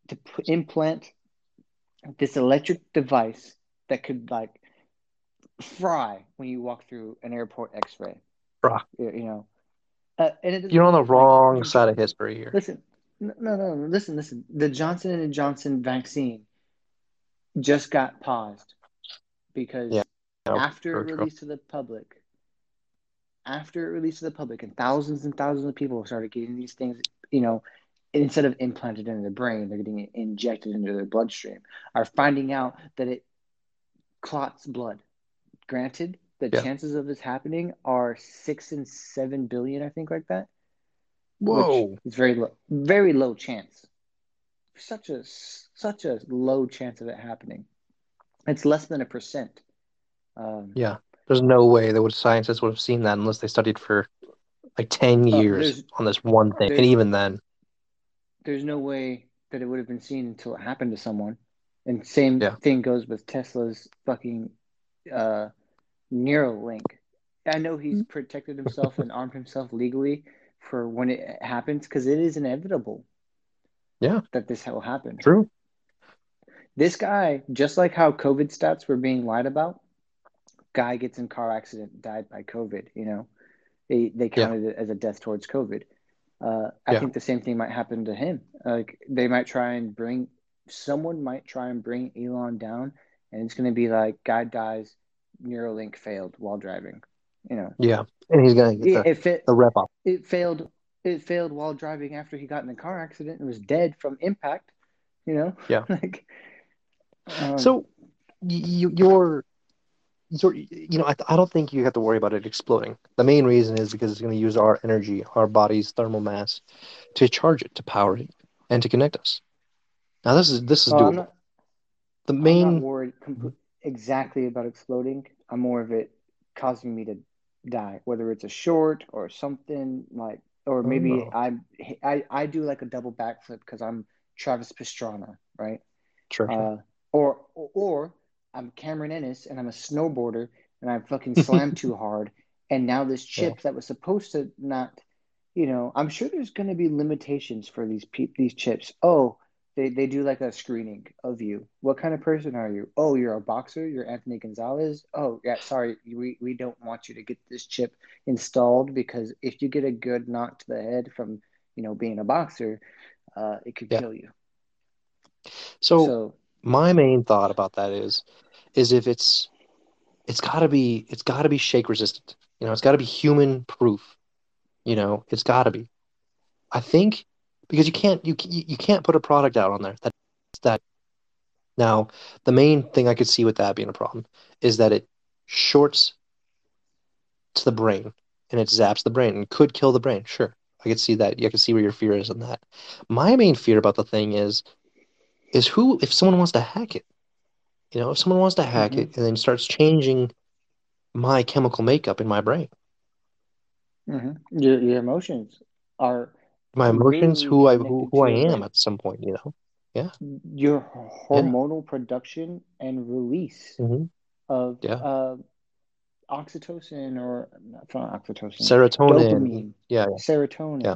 S2: to put, implant this electric device that could like fry when you walk through an airport X-ray?
S1: Bruh.
S2: You, you know, uh, and it
S1: You're on the wrong
S2: you-
S1: side of history here.
S2: Listen, no, no, no, no, listen, listen. The Johnson and Johnson vaccine just got paused because
S1: Yeah. Yeah,
S2: after
S1: true,
S2: it
S1: true.
S2: released to the public, after it released to the public, and thousands and thousands of people started getting these things, you know, instead of implanted into their brain, they're getting it injected into their bloodstream, are finding out that it clots blood. Granted, the
S1: Yeah.
S2: chances of this happening are six and seven billion, I think, like that.
S1: Whoa.
S2: it's very low, very low chance. Such a such a low chance of it happening. It's less than a percent. Um,
S1: Yeah. There's no way that would scientists would have seen that unless they studied for like 10
S2: Uh,
S1: years
S2: there's-
S1: on this one thing. And even then,
S2: There's no way that it would have been seen until it happened to someone. And same
S1: Yeah.
S2: thing goes with Tesla's fucking uh, Neuralink. I know he's protected himself and armed himself legally for when it happens because it is inevitable.
S1: Yeah.
S2: That this will happen.
S1: true.
S2: This guy, just like how COVID stats were being lied about, guy gets in car accident, died by COVID. You know, they they
S1: Yeah.
S2: counted it as a death towards COVID. Uh, I
S1: Yeah.
S2: think the same thing might happen to him. Like they might try and bring someone might try and bring Elon down, and it's going to be like guy dies, Neuralink failed while driving. You know,
S1: Yeah. And he's going to
S2: it,
S1: get the,
S2: it, fa-
S1: the rep up.
S2: it failed. It failed while driving after he got in the car accident and was dead from impact. You know,
S1: Yeah.
S2: like. um,
S1: So you, you're, you're, you know, I, I don't think you have to worry about it exploding. The main reason is because it's going to use our energy, our body's thermal mass, to charge it, to power it, and to connect us. Now this is this is
S2: Oh,
S1: doable.
S2: I'm not,
S1: the
S2: I'm
S1: main,
S2: not worried exactly about exploding. I'm more of it causing me to die, whether it's a short or something like, or maybe
S1: Oh.
S2: I'm I I do like a double backflip because I'm Travis Pastrana, right?
S1: Sure, sure.
S2: Uh, or or I'm Cameron Ennis and I'm a snowboarder and I fucking slammed too hard and now this chip that was supposed to not, you know, I'm sure there's going to be limitations for these pe- these chips. Oh, they they do like a screening of you. What kind of person are you? Oh, you're a boxer. You're Anthony Gonzalez. Oh, yeah. Sorry, we we don't want you to get this chip installed because if you get a good knock to the head from you know being a boxer, uh, it could
S1: Yeah.
S2: kill you.
S1: So
S2: So
S1: my main thought about that is, is if it's, it's gotta be, it's gotta be shake resistant. You know, it's gotta be human proof. You know, it's gotta be. I think because you can't, you you you can't put a product out on there that that. Now, the main thing I could see with that being a problem is that it shorts to the brain and it zaps the brain and could kill the brain. Sure, I could see that. I could see where your fear is in that. My main fear about the thing is, is who if someone wants to hack it. You know, if someone wants to hack
S2: Mhm.
S1: it and then starts changing my chemical makeup in my brain,
S2: mhm. your your emotions are
S1: my emotions,
S2: Really
S1: who I who, who I am at some point, you know.
S2: Yeah, your hormonal production and release
S1: hmm
S2: of
S1: Yeah.
S2: uh, oxytocin or not not oxytocin,
S1: Serotonin.
S2: dopamine,
S1: Yeah,
S2: serotonin.
S1: Yeah.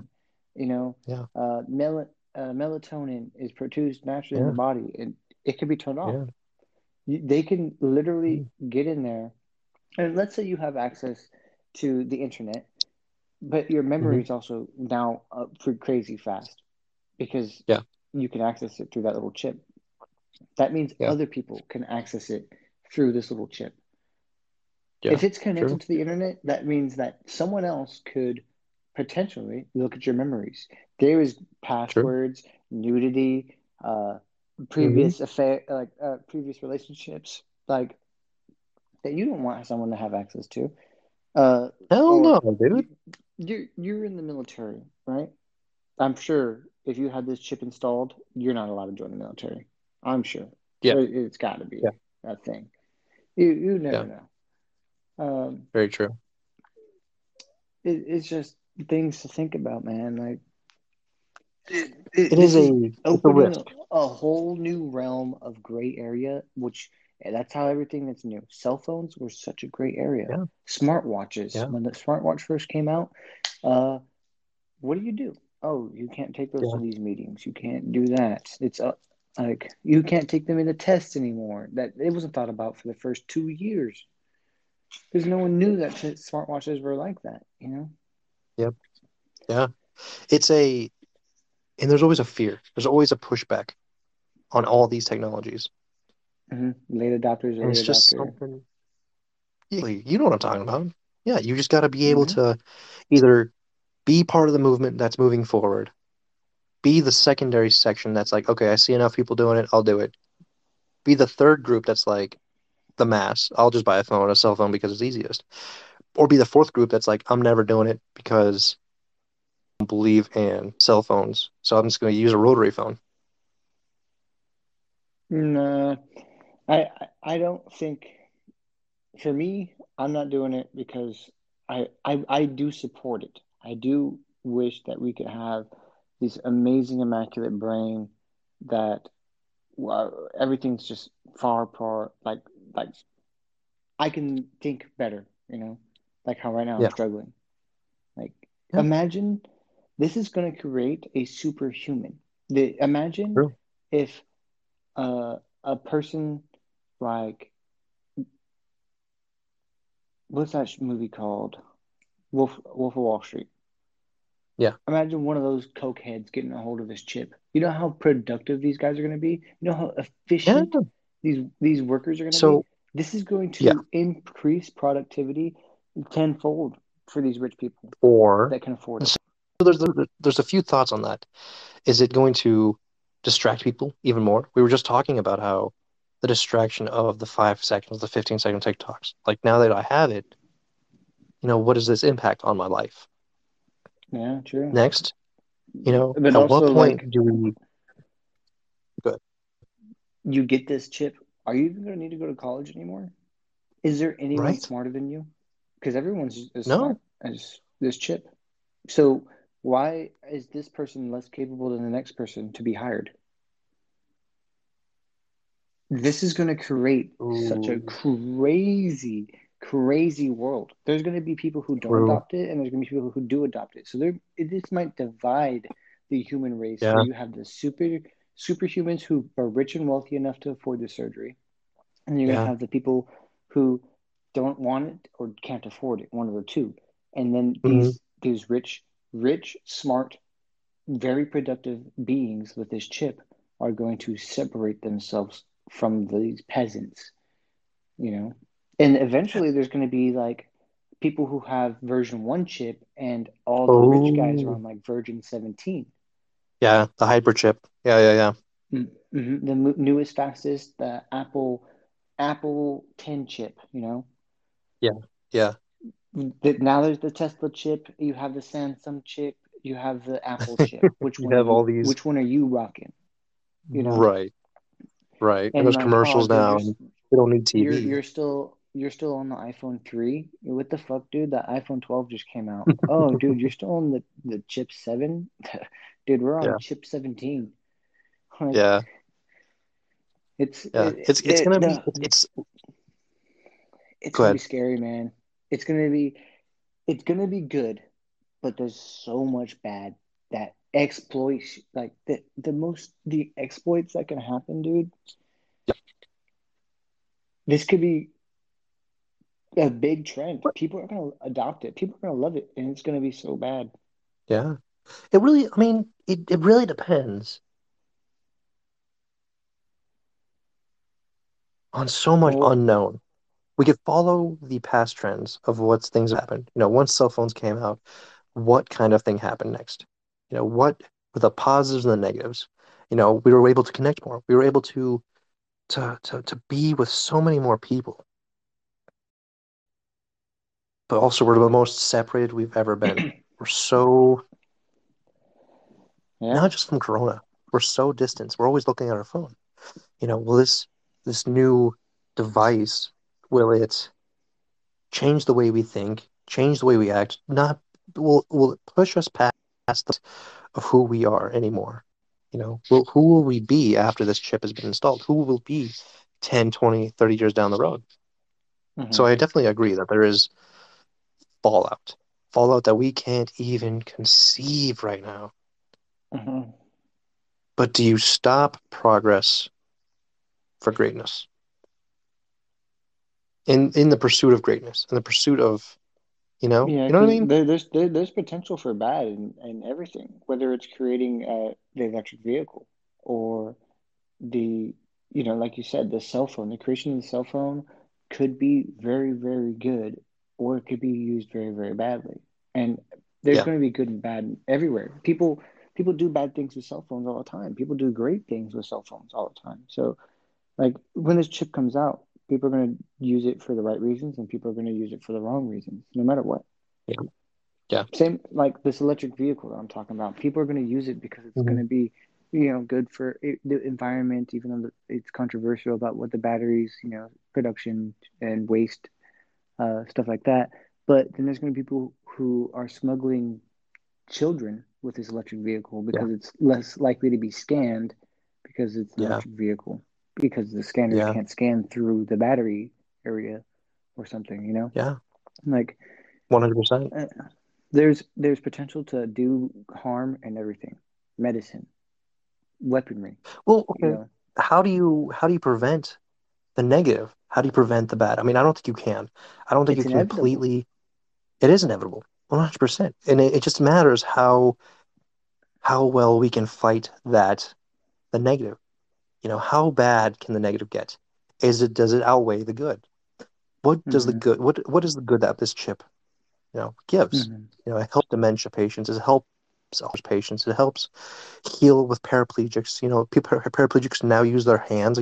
S2: You know,
S1: Yeah.
S2: uh, mel- uh, melatonin is produced naturally in the body, and it can be turned off. They can literally
S1: Mm.
S2: get in there, and let's say you have access to the internet, but your memory
S1: Mm-hmm.
S2: is also now for crazy fast because
S1: Yeah.
S2: you can access it through that little chip. That means
S1: Yeah.
S2: other people can access it through this little chip.
S1: Yeah,
S2: If it's connected
S1: true.
S2: to the internet, that means that someone else could potentially look at your memories. There is passwords, nudity, uh, previous affair, like uh, previous relationships, like that you don't want someone to have access to. Uh,
S1: Hell no, dude.
S2: you're you're in the military, right? I'm sure if you had this chip installed, you're not allowed to join the military. I'm sure.
S1: Yeah.
S2: It, has got to be
S1: Yeah.
S2: a thing. You you never
S1: Yeah.
S2: know. Um,
S1: Very true.
S2: it, it's just things to think about, man. Like it,
S1: It is a
S2: opening a, a whole new realm of gray area, which that's how everything that's new. Cell phones were such a great area.
S1: Yeah.
S2: Smartwatches,
S1: Yeah.
S2: when the smartwatch first came out, uh, what do you do? Oh, you can't take those to these meetings. You can't do that. It's uh, like you can't take them in into test anymore. That it wasn't thought about for the first two years because no one knew that smartwatches were like that. You know. Yep. Yeah.
S1: It's a and there's always a fear. There's always a pushback on all these technologies.
S2: hmm Late adopters,
S1: it's just
S2: adopter.
S1: something you, know what I'm talking about. Yeah, you just got to be able
S2: Mhm.
S1: to either be part of the movement that's moving forward, be the secondary section that's like, okay, I see enough people doing it, I'll do it. Be the third group that's like the mass. I'll just buy a phone, a cell phone because it's easiest. Or be the fourth group that's like, I'm never doing it because believe in cell phones. So I'm just going to use a rotary phone.
S2: No, I I- don't think for me, I'm not doing it because I, I I do support it. I do wish that we could have this amazing immaculate brain that well, everything's just far apart like like I can think better, you know, like how right now
S1: Yeah.
S2: I'm struggling. Like
S1: Yeah.
S2: imagine this is going to create a superhuman. The imagine
S1: True.
S2: if uh, a person like what's that movie called? Wolf Wolf of Wall Street.
S1: Yeah.
S2: Imagine one of those coke heads getting a hold of this chip. You know how productive these guys are going to be. You know how
S1: Yeah.
S2: efficient these these workers are going to be?
S1: So,
S2: be. This is going to
S1: Yeah.
S2: increase productivity tenfold for these rich people
S1: or
S2: that can afford it.
S1: So there's there's a few thoughts on that. Is it going to distract people even more? We were just talking about how the distraction of the five seconds, the 15 second TikToks. Like now that I have it, you know, what does this impact on my life?
S2: Yeah, true.
S1: Next, you know,
S2: But
S1: at what point
S2: like-
S1: do we? Good.
S2: You get this chip. Are you even going to need to go to college anymore? Is there anyone
S1: Right.
S2: smarter than you? because everyone's as
S1: No.
S2: smart as this chip. So why is this person less capable than the next person to be hired? This is going to create such a crazy, crazy world. There's going to be people who don't
S1: True.
S2: adopt it, and there's going to be people who do adopt it. So there, this might divide the human race.
S1: Yeah.
S2: Where you have the super superhumans who are rich and wealthy enough to afford the surgery, and you're going to have the people who don't want it or can't afford it, one of the two. And then
S1: Mhm.
S2: these these rich, rich, smart, very productive beings with this chip are going to separate themselves from these peasants, you know. And eventually, there's going to be like people who have version one chip, and all the rich guys are
S1: Oh.
S2: on like version 17.
S1: Yeah, the hyperchip. Yeah, yeah, yeah.
S2: hmm The mo- newest, fastest, the Apple Apple 10 chip, you know.
S1: Yeah.
S2: The, now there's the Tesla chip. You have the Samsung chip. You have the Apple chip. Which one? are
S1: have
S2: you,
S1: all these-
S2: Which one are you rocking? You know?
S1: Right. Right. And,
S2: And
S1: there's
S2: like,
S1: commercials
S2: oh,
S1: now.
S2: you're,
S1: we don't need
S2: you're
S1: TV.
S2: you're still you're still on the iPhone 3. What the fuck, dude? The iPhone 12 just came out. Oh, dude, you're still on the the chip 7? Dude, we're on
S1: Yeah.
S2: chip 17. Like,
S1: Yeah.
S2: It's
S1: Yeah.
S2: it-
S1: It's it's
S2: it-
S1: gonna
S2: the-
S1: be it's
S2: It's gonna be scary, man. It's gonna be it's gonna be good, but there's so much bad that exploits like the the most the exploits that can happen, dude. This could be a big trend. People are gonna adopt it. People are gonna love it, and it's gonna be so bad.
S1: yeah. It really I mean it, it really depends on so much
S2: Well-
S1: unknown. We could follow the past trends of what things happened. You know, once cell phones came out, what kind of thing happened next? You know, what were the positives and the negatives? You know, we were able to connect more. We were able to to to, to be with so many more people. But also we're the most separated we've ever been. We're so
S2: Yeah.
S1: not just from corona we're so distant we're always looking at our phone you know will this this new device will it change the way we think change the way we act not will will it push us past the, of who we are anymore you know who will we be after this chip has been installed who will be 10 20 30 years down the road
S2: Mhm.
S1: so i definitely agree that there is fallout fallout that we can't even conceive right now
S2: Mhm.
S1: But do you stop progress for greatness? In in the pursuit of greatness, in the pursuit of, you know,
S2: Yeah,
S1: you know what I mean?
S2: There, there's there, there's potential for bad in, in everything, whether it's creating uh, the electric vehicle or the, you know, like you said, the cell phone. The creation of the cell phone could be very, very good, or it could be used very, very badly. And there's
S1: Yeah.
S2: going to be good and bad everywhere. People people do bad things with cell phones all the time. People do great things with cell phones all the time. So, like when this chip comes out, people are going to use it for the right reasons, and people are going to use it for the wrong reasons, no matter what.
S1: Yeah. Yeah.
S2: Same like this electric vehicle that I'm talking about. People are going to use it because it's
S1: Mhm.
S2: going to be, you know, good for it, the environment, even though it's controversial about what the batteries, you know, production and waste, uh, stuff like that. But then there's going to be people who are smuggling children with this electric vehicle because it's less likely to be scanned because it's an
S1: Yeah.
S2: electric vehicle because the scanners
S1: Yeah.
S2: can't scan through the battery area or something, you know?
S1: Yeah,
S2: Like
S1: one hundred percent.
S2: uh, there's there's potential to do harm and everything. Medicine, weaponry,
S1: Well,
S2: you
S1: okay.
S2: know.
S1: How do you how do you prevent the negative? How do you prevent the bad? I mean, I don't think you can. I don't think
S2: It's
S1: you can
S2: inevitable.
S1: completely. It is inevitable, one hundred percent, and it, it just matters how how well we can fight that the negative. You know, how bad can the negative get? Is it does it outweigh the good? What does the
S2: Mhm.
S1: good what what is the good that this chip, you know, gives?
S2: Mhm.
S1: You know, it helps dementia patients. It helps patients. It helps heal with paraplegics. You know, people paraplegics now use their hands again,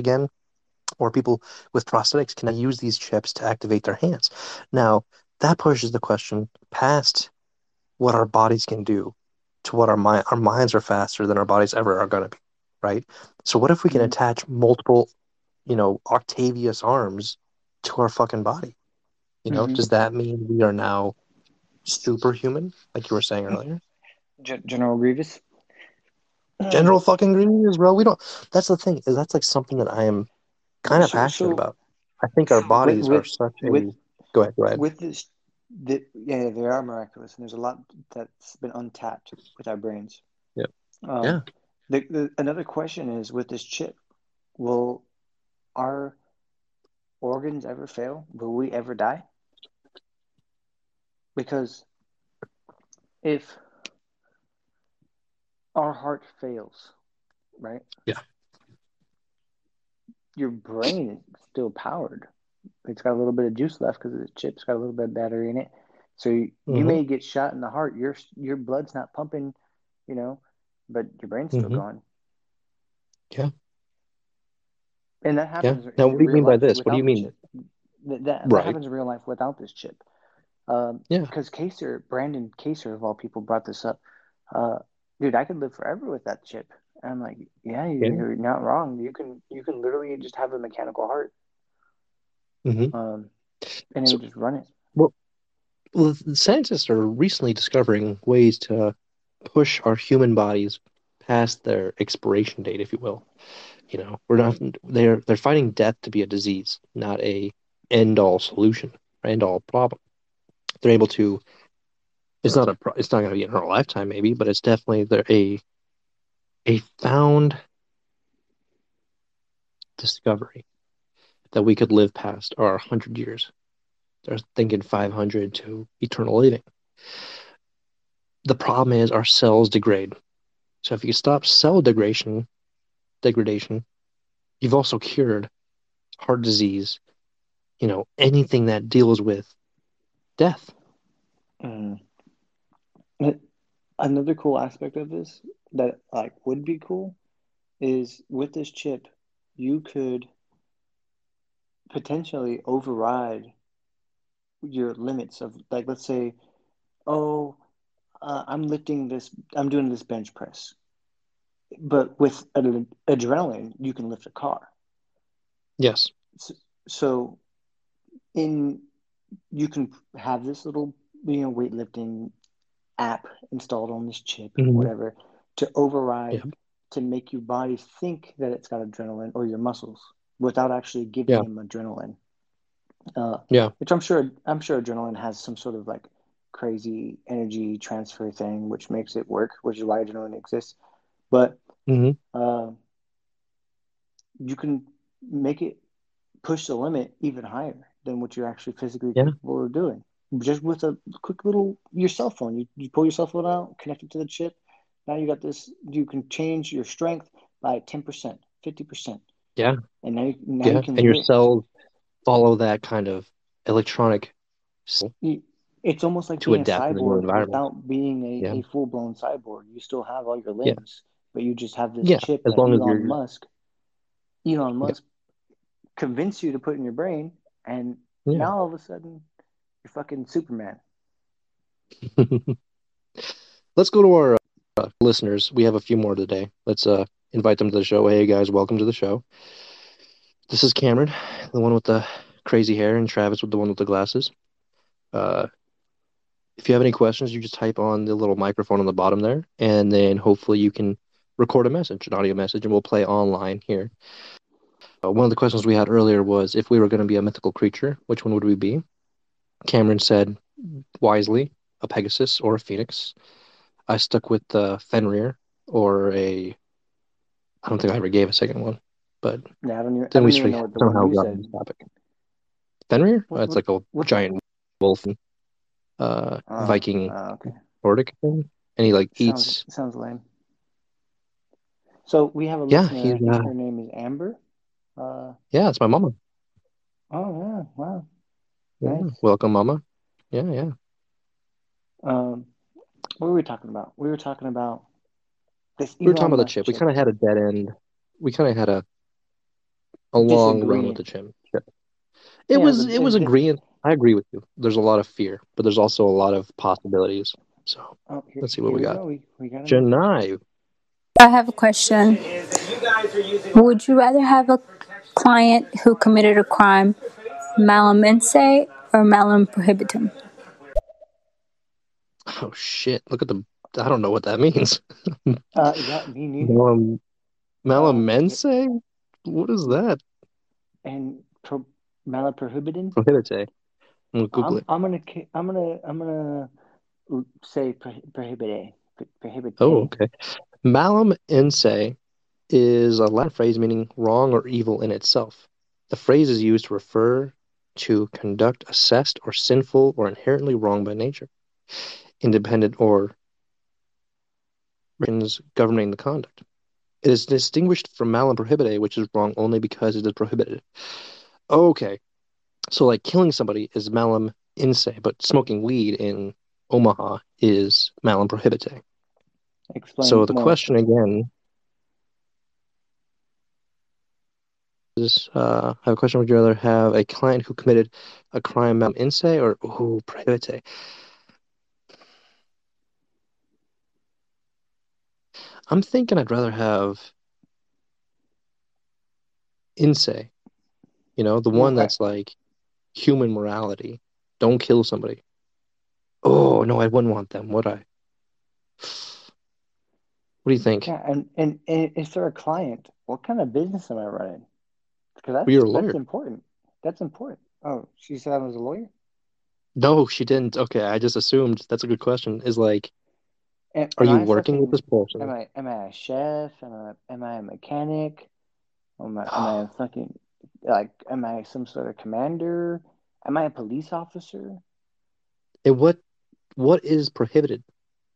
S1: or people with prosthetics can use these chips to activate their hands. Now that pushes the question past what our bodies can do to what our mind our minds are faster than our bodies ever are going to be, right? So what if we can
S2: Mhm.
S1: attach multiple, you know, Octavius arms to our fucking body? You know,
S2: Mhm.
S1: does that mean we are now superhuman, like you were saying earlier?
S2: Gen- General Grievous.
S1: General fucking Grievous, bro. We don't. That's the thing is that's like something that I am kind of
S2: So-
S1: passionate
S2: so-
S1: about. I think our
S2: so with-
S1: bodies are
S2: with-
S1: a. go ahead. Go ahead.
S2: with this the, yeah they are miraculous and there's a lot that's been untapped with our brains
S1: Yeah.
S2: um,
S1: Yeah.
S2: The, the, another question is with this chip will our organs ever fail will we ever die because if our heart fails right
S1: Yeah.
S2: your brain is still powered it's got a little bit of juice left because the chip's got a little bit of battery in it. So you, you
S1: Mhm.
S2: may get shot in the heart. Your your blood's not pumping, you know, but your brain's still
S1: Mhm.
S2: going.
S1: Yeah.
S2: And that happens.
S1: Now, what do you mean by this? What do you mean?
S2: That, that,
S1: Right.
S2: that happens in real life without this chip. Um,
S1: Yeah.
S2: Because Kaser, Brandon Kaser of all people, brought this up. Uh, dude, I could live forever with that chip. And I'm like, yeah,
S1: Yeah.
S2: you're not wrong. You can you can literally just have a mechanical heart,
S1: hmm
S2: um, and it
S1: So-
S2: would just run it.
S1: Well, the scientists are recently discovering ways to push our human bodies past their expiration date, if you will. You know, we're not they're they're finding death to be a disease, not a end all solution, end all problem. They're able to. It's not a. It's not going to be in our lifetime, maybe, but it's definitely there a a found discovery that we could live past our hundred years. They're thinking 500 to eternal living. The problem is our cells degrade. So if you stop cell degradation, degradation, you've also cured heart disease, you know, anything that deals with death.
S2: Mm. Another cool aspect of this that like would be cool is with this chip, you could potentially override your limits of like let's say, oh, uh, I'm lifting this, I'm doing this bench press, but with ad- adrenaline, you can lift a car.
S1: Yes.
S2: So, in you can have this little you know weightlifting app installed on this chip,
S1: Mhm.
S2: whatever, to override
S1: Yeah.
S2: to make your body think that it's got adrenaline or your muscles without actually giving
S1: Yeah.
S2: them adrenaline. Uh,
S1: Yeah.
S2: which I'm sure I'm sure adrenaline has some sort of like crazy energy transfer thing, which makes it work, which is why adrenaline exists. But
S1: hmm
S2: uh, you can make it push the limit even higher than what you're actually physically
S1: Yeah.
S2: capable of doing. Just with a quick little your cell phone, you, you pull your cell phone out, connect it to the chip. Now you got this. You can change your strength by ten percent, fifty percent.
S1: Yeah.
S2: and now you, now
S1: Yeah.
S2: you can
S1: And your cells follow that kind of electronic.
S2: You- It's almost like
S1: To
S2: being a
S1: adapt the
S2: cyborg without being a,
S1: Yeah.
S2: a full blown cyborg. You still have all your
S1: Yeah.
S2: limbs, but you just have this
S1: Yeah,
S2: chip
S1: as
S2: that
S1: long as
S2: Elon
S1: you're-
S2: Musk, Elon Musk, convinced you to put in your brain, and
S1: Yeah.
S2: now all of a sudden you're fucking Superman.
S1: Let's go to our uh, listeners. We have a few more today. Let's uh, invite them to the show. Hey, guys, welcome to the show. This is Cameron, the one with the crazy hair, and Travis with the one with the glasses. Uh, if you have any questions, you just type on the little microphone on the bottom there, and then hopefully you can record a message, an audio message, and we'll play online here. Uh, one of the questions we had earlier was if we were going to be a mythical creature, which one would we be? Cameron said wisely, a Pegasus or a Phoenix. I stuck with the Fenrir or a. I don't think I ever gave a second one, but
S2: Yeah, I don't even, I
S1: then
S2: don't
S1: we
S2: even know what the
S1: somehow got on this topic. Fenrir?
S2: What-
S1: Uh, it's
S2: what-
S1: like a
S2: what-
S1: giant wolf, uh,
S2: Oh,
S1: Viking
S2: oh, okay.
S1: Nordic thing, and he like eats.
S2: Sounds, sounds lame. So we have a
S1: Yeah,
S2: listener.
S1: uh,
S2: her name is Amber. Uh,
S1: Yeah, it's my mama.
S2: oh yeah, wow.
S1: Yeah,
S2: Nice.
S1: welcome, mama. Yeah, yeah.
S2: Um, what were we talking about? We were talking about this.
S1: We were talking about the
S2: Musk
S1: chip. We kind of had a dead end. We kind of had a a long run with the chip. chip. It
S2: Yeah,
S1: was it was agreeing. I agree with you. There's a lot of fear, but there's also a lot of possibilities. So,
S2: Oh, here,
S1: Let's see what
S2: here
S1: we got.
S2: Go. We, we got it.
S1: Janai,
S3: I have a question. Would you rather have a client who committed a crime malum in se or malum prohibitum?
S1: Oh shit! Look at the. I don't know what that means.
S2: Uh, yeah, me neither.
S1: Malum, malum mense? What is that?
S2: And pro, malum prohibitum.
S1: Prohibite. I'm gonna Google
S2: I'm,
S1: it.
S2: I'm gonna I'm gonna I'm gonna say pro, prohibite prohibite.
S1: Oh, okay. Malum in se is a Latin phrase meaning wrong or evil in itself. The phrase is used to refer to conduct assessed or sinful or inherently wrong by nature, independent or governing the conduct. It is distinguished from malum prohibite, which is wrong only because it is prohibited. Okay, so like killing somebody is malum in se, but smoking weed in Omaha is malum prohibite.
S2: Explain
S1: So the
S2: more.
S1: question again is, uh, I have a question. Would you rather have a client who committed a crime malum in se or ooh, prohibite? I'm thinking I'd rather have ense. You know, the one
S2: Okay.
S1: that's like human morality. Don't kill somebody. Oh no, I wouldn't want them, would I? What do you think?
S2: Yeah, and, and and if they're a client, what kind of business am I running? Because that's
S1: Well,
S2: that's important. That's important. Oh, she said I was a lawyer.
S1: No, she didn't. Okay, I just assumed. That's a good question. Is like,
S2: Am,
S1: are
S2: am
S1: you
S2: I
S1: working with this person?
S2: Am I am I a chef? Am I am I a mechanic? Am I am I a fucking like am I some sort of commander? Am I a police officer?
S1: And what what is prohibited?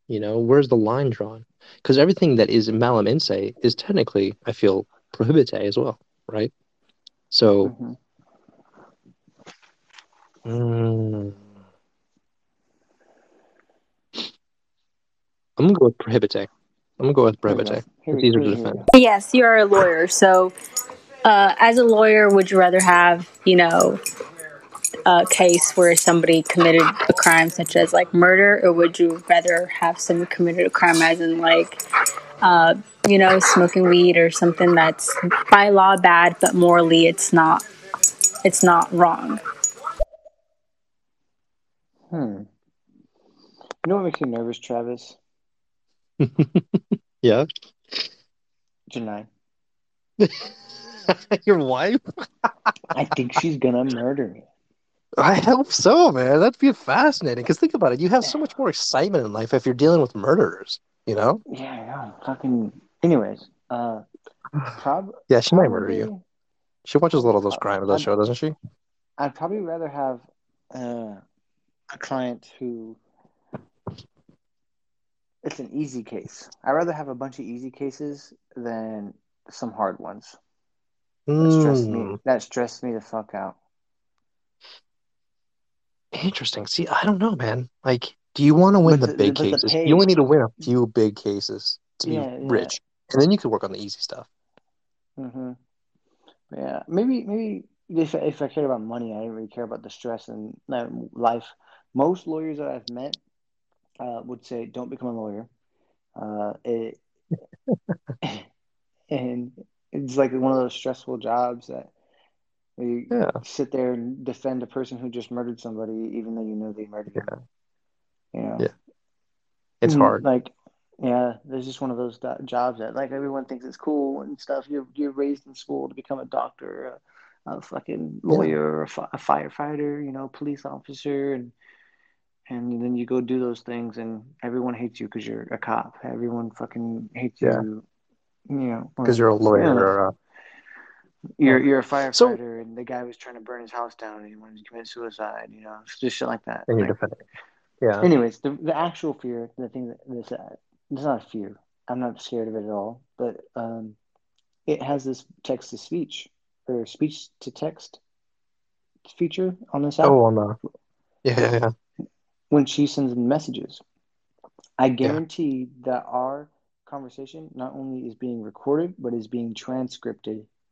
S1: You know, where's the line drawn? Because everything that is malum in se is technically, I feel, prohibite as well, right? So,
S2: Mhm.
S1: mm, I'm gonna go with prohibite. I'm gonna go with
S2: Here
S1: prohibite.
S2: go.
S1: It's easier to
S2: here- here we
S1: defend.
S3: Yes, you're a lawyer. So, uh, as a lawyer, would you rather have, you know, a case where somebody committed a crime such as like murder, or would you rather have someone committed a crime as in like, uh, you know, smoking weed or something that's by law bad, but morally it's not, it's not wrong.
S2: Hmm. You know what makes me nervous, Travis?
S1: Yeah.
S2: Janai.
S1: Your wife?
S2: I think she's gonna murder me.
S1: I hope so, man. That'd be fascinating. Because think about it, you have so much more excitement in life if you're dealing with murderers. You know?
S2: Yeah, know. Fucking. Anyways, uh, prob-
S1: Yeah, she might murder you. She watches a lot of those
S2: Uh,
S1: crimes that
S2: I'm-
S1: show, doesn't she?
S2: I'd probably rather have uh, a client who it's an easy case. I'd rather have a bunch of easy cases than some hard ones. That stress me.
S1: Mm,
S2: That stress me the fuck out.
S1: interesting. See, I don't know, man. Like, do you want to win the
S2: the-
S1: big
S2: the
S1: cases?
S2: pay-
S1: You only need to win a few big cases to be
S2: Yeah, yeah.
S1: rich, and then you could work on the easy stuff.
S2: Mm-hmm. Yeah, maybe maybe if if I cared about money, I didn't really care about the stress and uh, life. Most lawyers that I've met uh, would say, "Don't become a lawyer." Uh, it, and it's like one of those stressful jobs that you
S1: Yeah.
S2: sit there and defend a person who just murdered somebody, even though you know they murdered
S1: Yeah.
S2: them. You know,
S1: Yeah. It's
S2: Mm,
S1: hard.
S2: Like, yeah, there's just one of those do- jobs that like everyone thinks it's cool and stuff. You're you're raised in school to become a doctor, a, a fucking lawyer, a, fi- a firefighter, you know, police officer, and and then you go do those things, and everyone hates you because you're a cop. Everyone fucking hates
S1: Yeah.
S2: you. You know,
S1: Because you're a lawyer
S2: Yeah.
S1: or a
S2: you're you're a
S1: So-
S2: firefighter, and the guy was trying to burn his house down, and he wanted to commit suicide. You know, just shit like that.
S1: and you're defending. Yeah.
S2: Anyways, the the actual fear, the thing that this uh, it's not a fear. I'm not scared of it at all. But um, it has this text to speech or speech to text feature on this app
S1: Oh, on the. Yeah, yeah, yeah.
S2: when she sends messages. I guarantee that our conversation not only is being recorded, but is being transcribed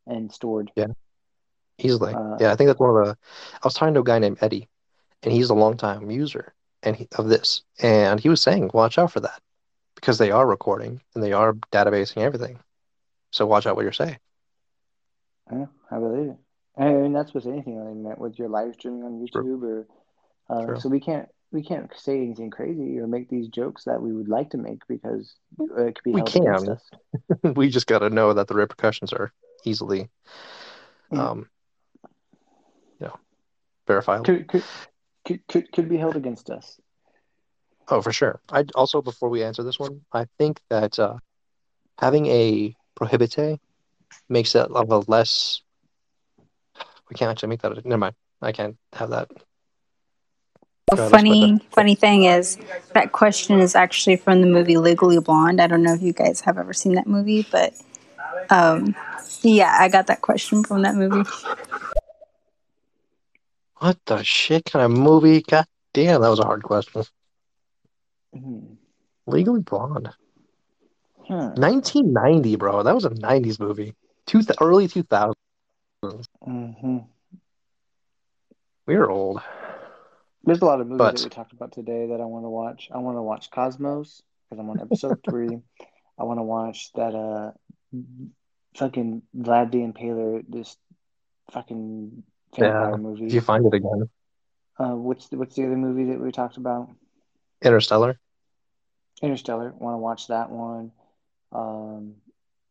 S2: and stored.
S1: Yeah, easily.
S2: Uh,
S1: yeah, I think that's one of the. I was talking to a guy named Eddie, and he's a longtime user and he, of this, and he was saying, watch out for that because they are recording and they are databasing everything. So watch out what you're saying.
S2: Yeah, I believe it. And that's with anything I meant with your live streaming on
S1: True.
S2: YouTube or uh, so we can't we can't say anything crazy or make these jokes that we would like to make because it could be
S1: We can. we just got to know that the repercussions are easily, um, you know, verifiable.
S2: Could, could could could could be held against us.
S1: Oh, for sure. I also before we answer this one, I think that uh, having a prohibite makes it of a less. We can't actually make that. Never mind. I can't have that.
S3: The
S1: Go ahead, let's
S3: funny, funny thing is that question is actually from the movie Legally Blonde. I don't know if you guys have ever seen that movie, but um, yeah, I got that question from that movie.
S1: What the shit kind of movie? God damn, that was a hard question.
S2: Hmm.
S1: Legally Blonde,
S2: Hmm.
S1: 1990, bro. That was a 90s movie. Two early 2000s.
S2: hmm
S1: We're old.
S2: There's a lot of movies
S1: But-
S2: that we talked about today that I want to watch. I want to watch Cosmos because I'm on episode three. I want to watch that uh fucking Vlad the Impaler, this fucking vampire
S1: Yeah,
S2: movie.
S1: If you find it again,
S2: Uh, what's the, what's the other movie that we talked about?
S1: Interstellar.
S2: Interstellar. Want to watch that one? Um,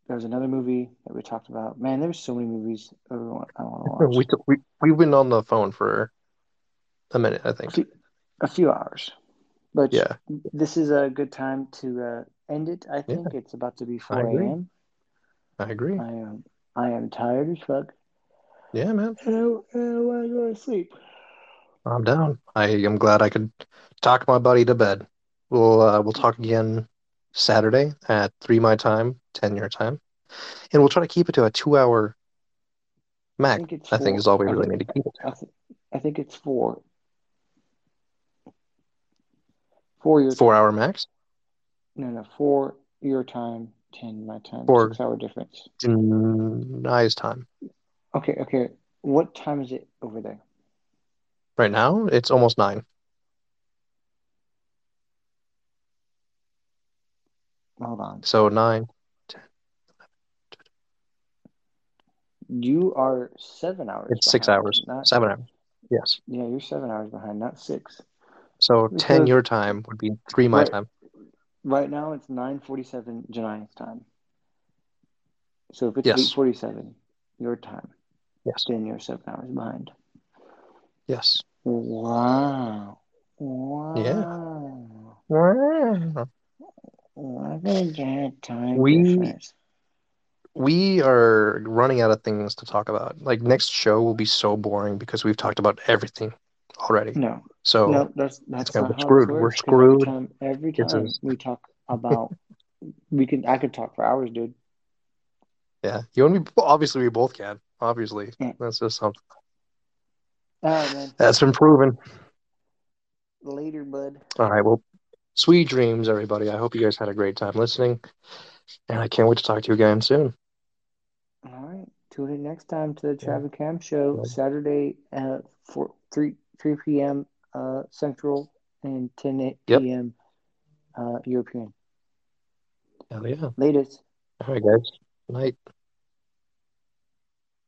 S2: there was another movie that we talked about. Man, there's so many movies I want to watch.
S1: We we we've been on the phone for a minute, I think.
S2: few, a few hours, but
S1: Yeah,
S2: this is a good time to uh, end it. I think it's about to be 4 a.m.
S1: I agree.
S2: I am I am tired as fuck,
S1: Yeah, man.
S2: and I, and I want to go to sleep.
S1: I'm down. I am glad I could talk my buddy to bed. We'll uh, we'll talk again Saturday at three my time, ten your time, and we'll try to keep it to a two hour
S2: I
S1: max.
S2: think
S1: I think is all we really need to keep it
S2: I, th- I think it's four. Four your.
S1: Four
S2: time.
S1: hour max.
S2: No, no, four your time, ten my time.
S1: Four
S2: Six hour difference.
S1: nice time.
S2: Okay, okay. What time is it over there?
S1: Right now, it's almost nine.
S2: Hold on.
S1: So nine.
S2: You are seven hours
S1: It's six hours.
S2: not
S1: Seven hours. Yes.
S2: yeah. You're seven hours behind, not six.
S1: So ten your time would be three my
S2: right
S1: time.
S2: right now it's nine forty seven Janai's time. So if it's eight
S1: Yes.
S2: forty seven your time,
S1: Yes.
S2: then you're seven hours behind.
S1: Yes.
S2: Wow.
S1: Yeah.
S2: Wow.
S1: Wow.
S2: Look at that time
S1: We
S2: difference.
S1: we are running out of things to talk about. Like next show will be so boring because we've talked about everything already.
S2: No,
S1: So
S2: no, that's that's
S1: gonna
S2: not
S1: be
S2: how it
S1: screwed. We're.
S2: Because every
S1: screwed.
S2: time, every time we talk about, we can, I could talk for hours, dude.
S1: yeah. You and me obviously we both can. Obviously.
S2: Yeah.
S1: That's just something
S2: All right, man.
S1: that's been proven.
S2: Later, bud.
S1: All right, well, sweet dreams, everybody. I hope you guys had a great time listening. And I can't wait to talk to you again soon.
S2: All right. Tune in next time to the
S1: Yeah.
S2: Travis Cam Show,
S1: Good.
S2: Saturday at 4, 3, 3 p.m. Uh, Central and 10
S1: Yep.
S2: p.m. Uh, European.
S1: Hell yeah.
S2: Latest.
S1: All right, guys. Night.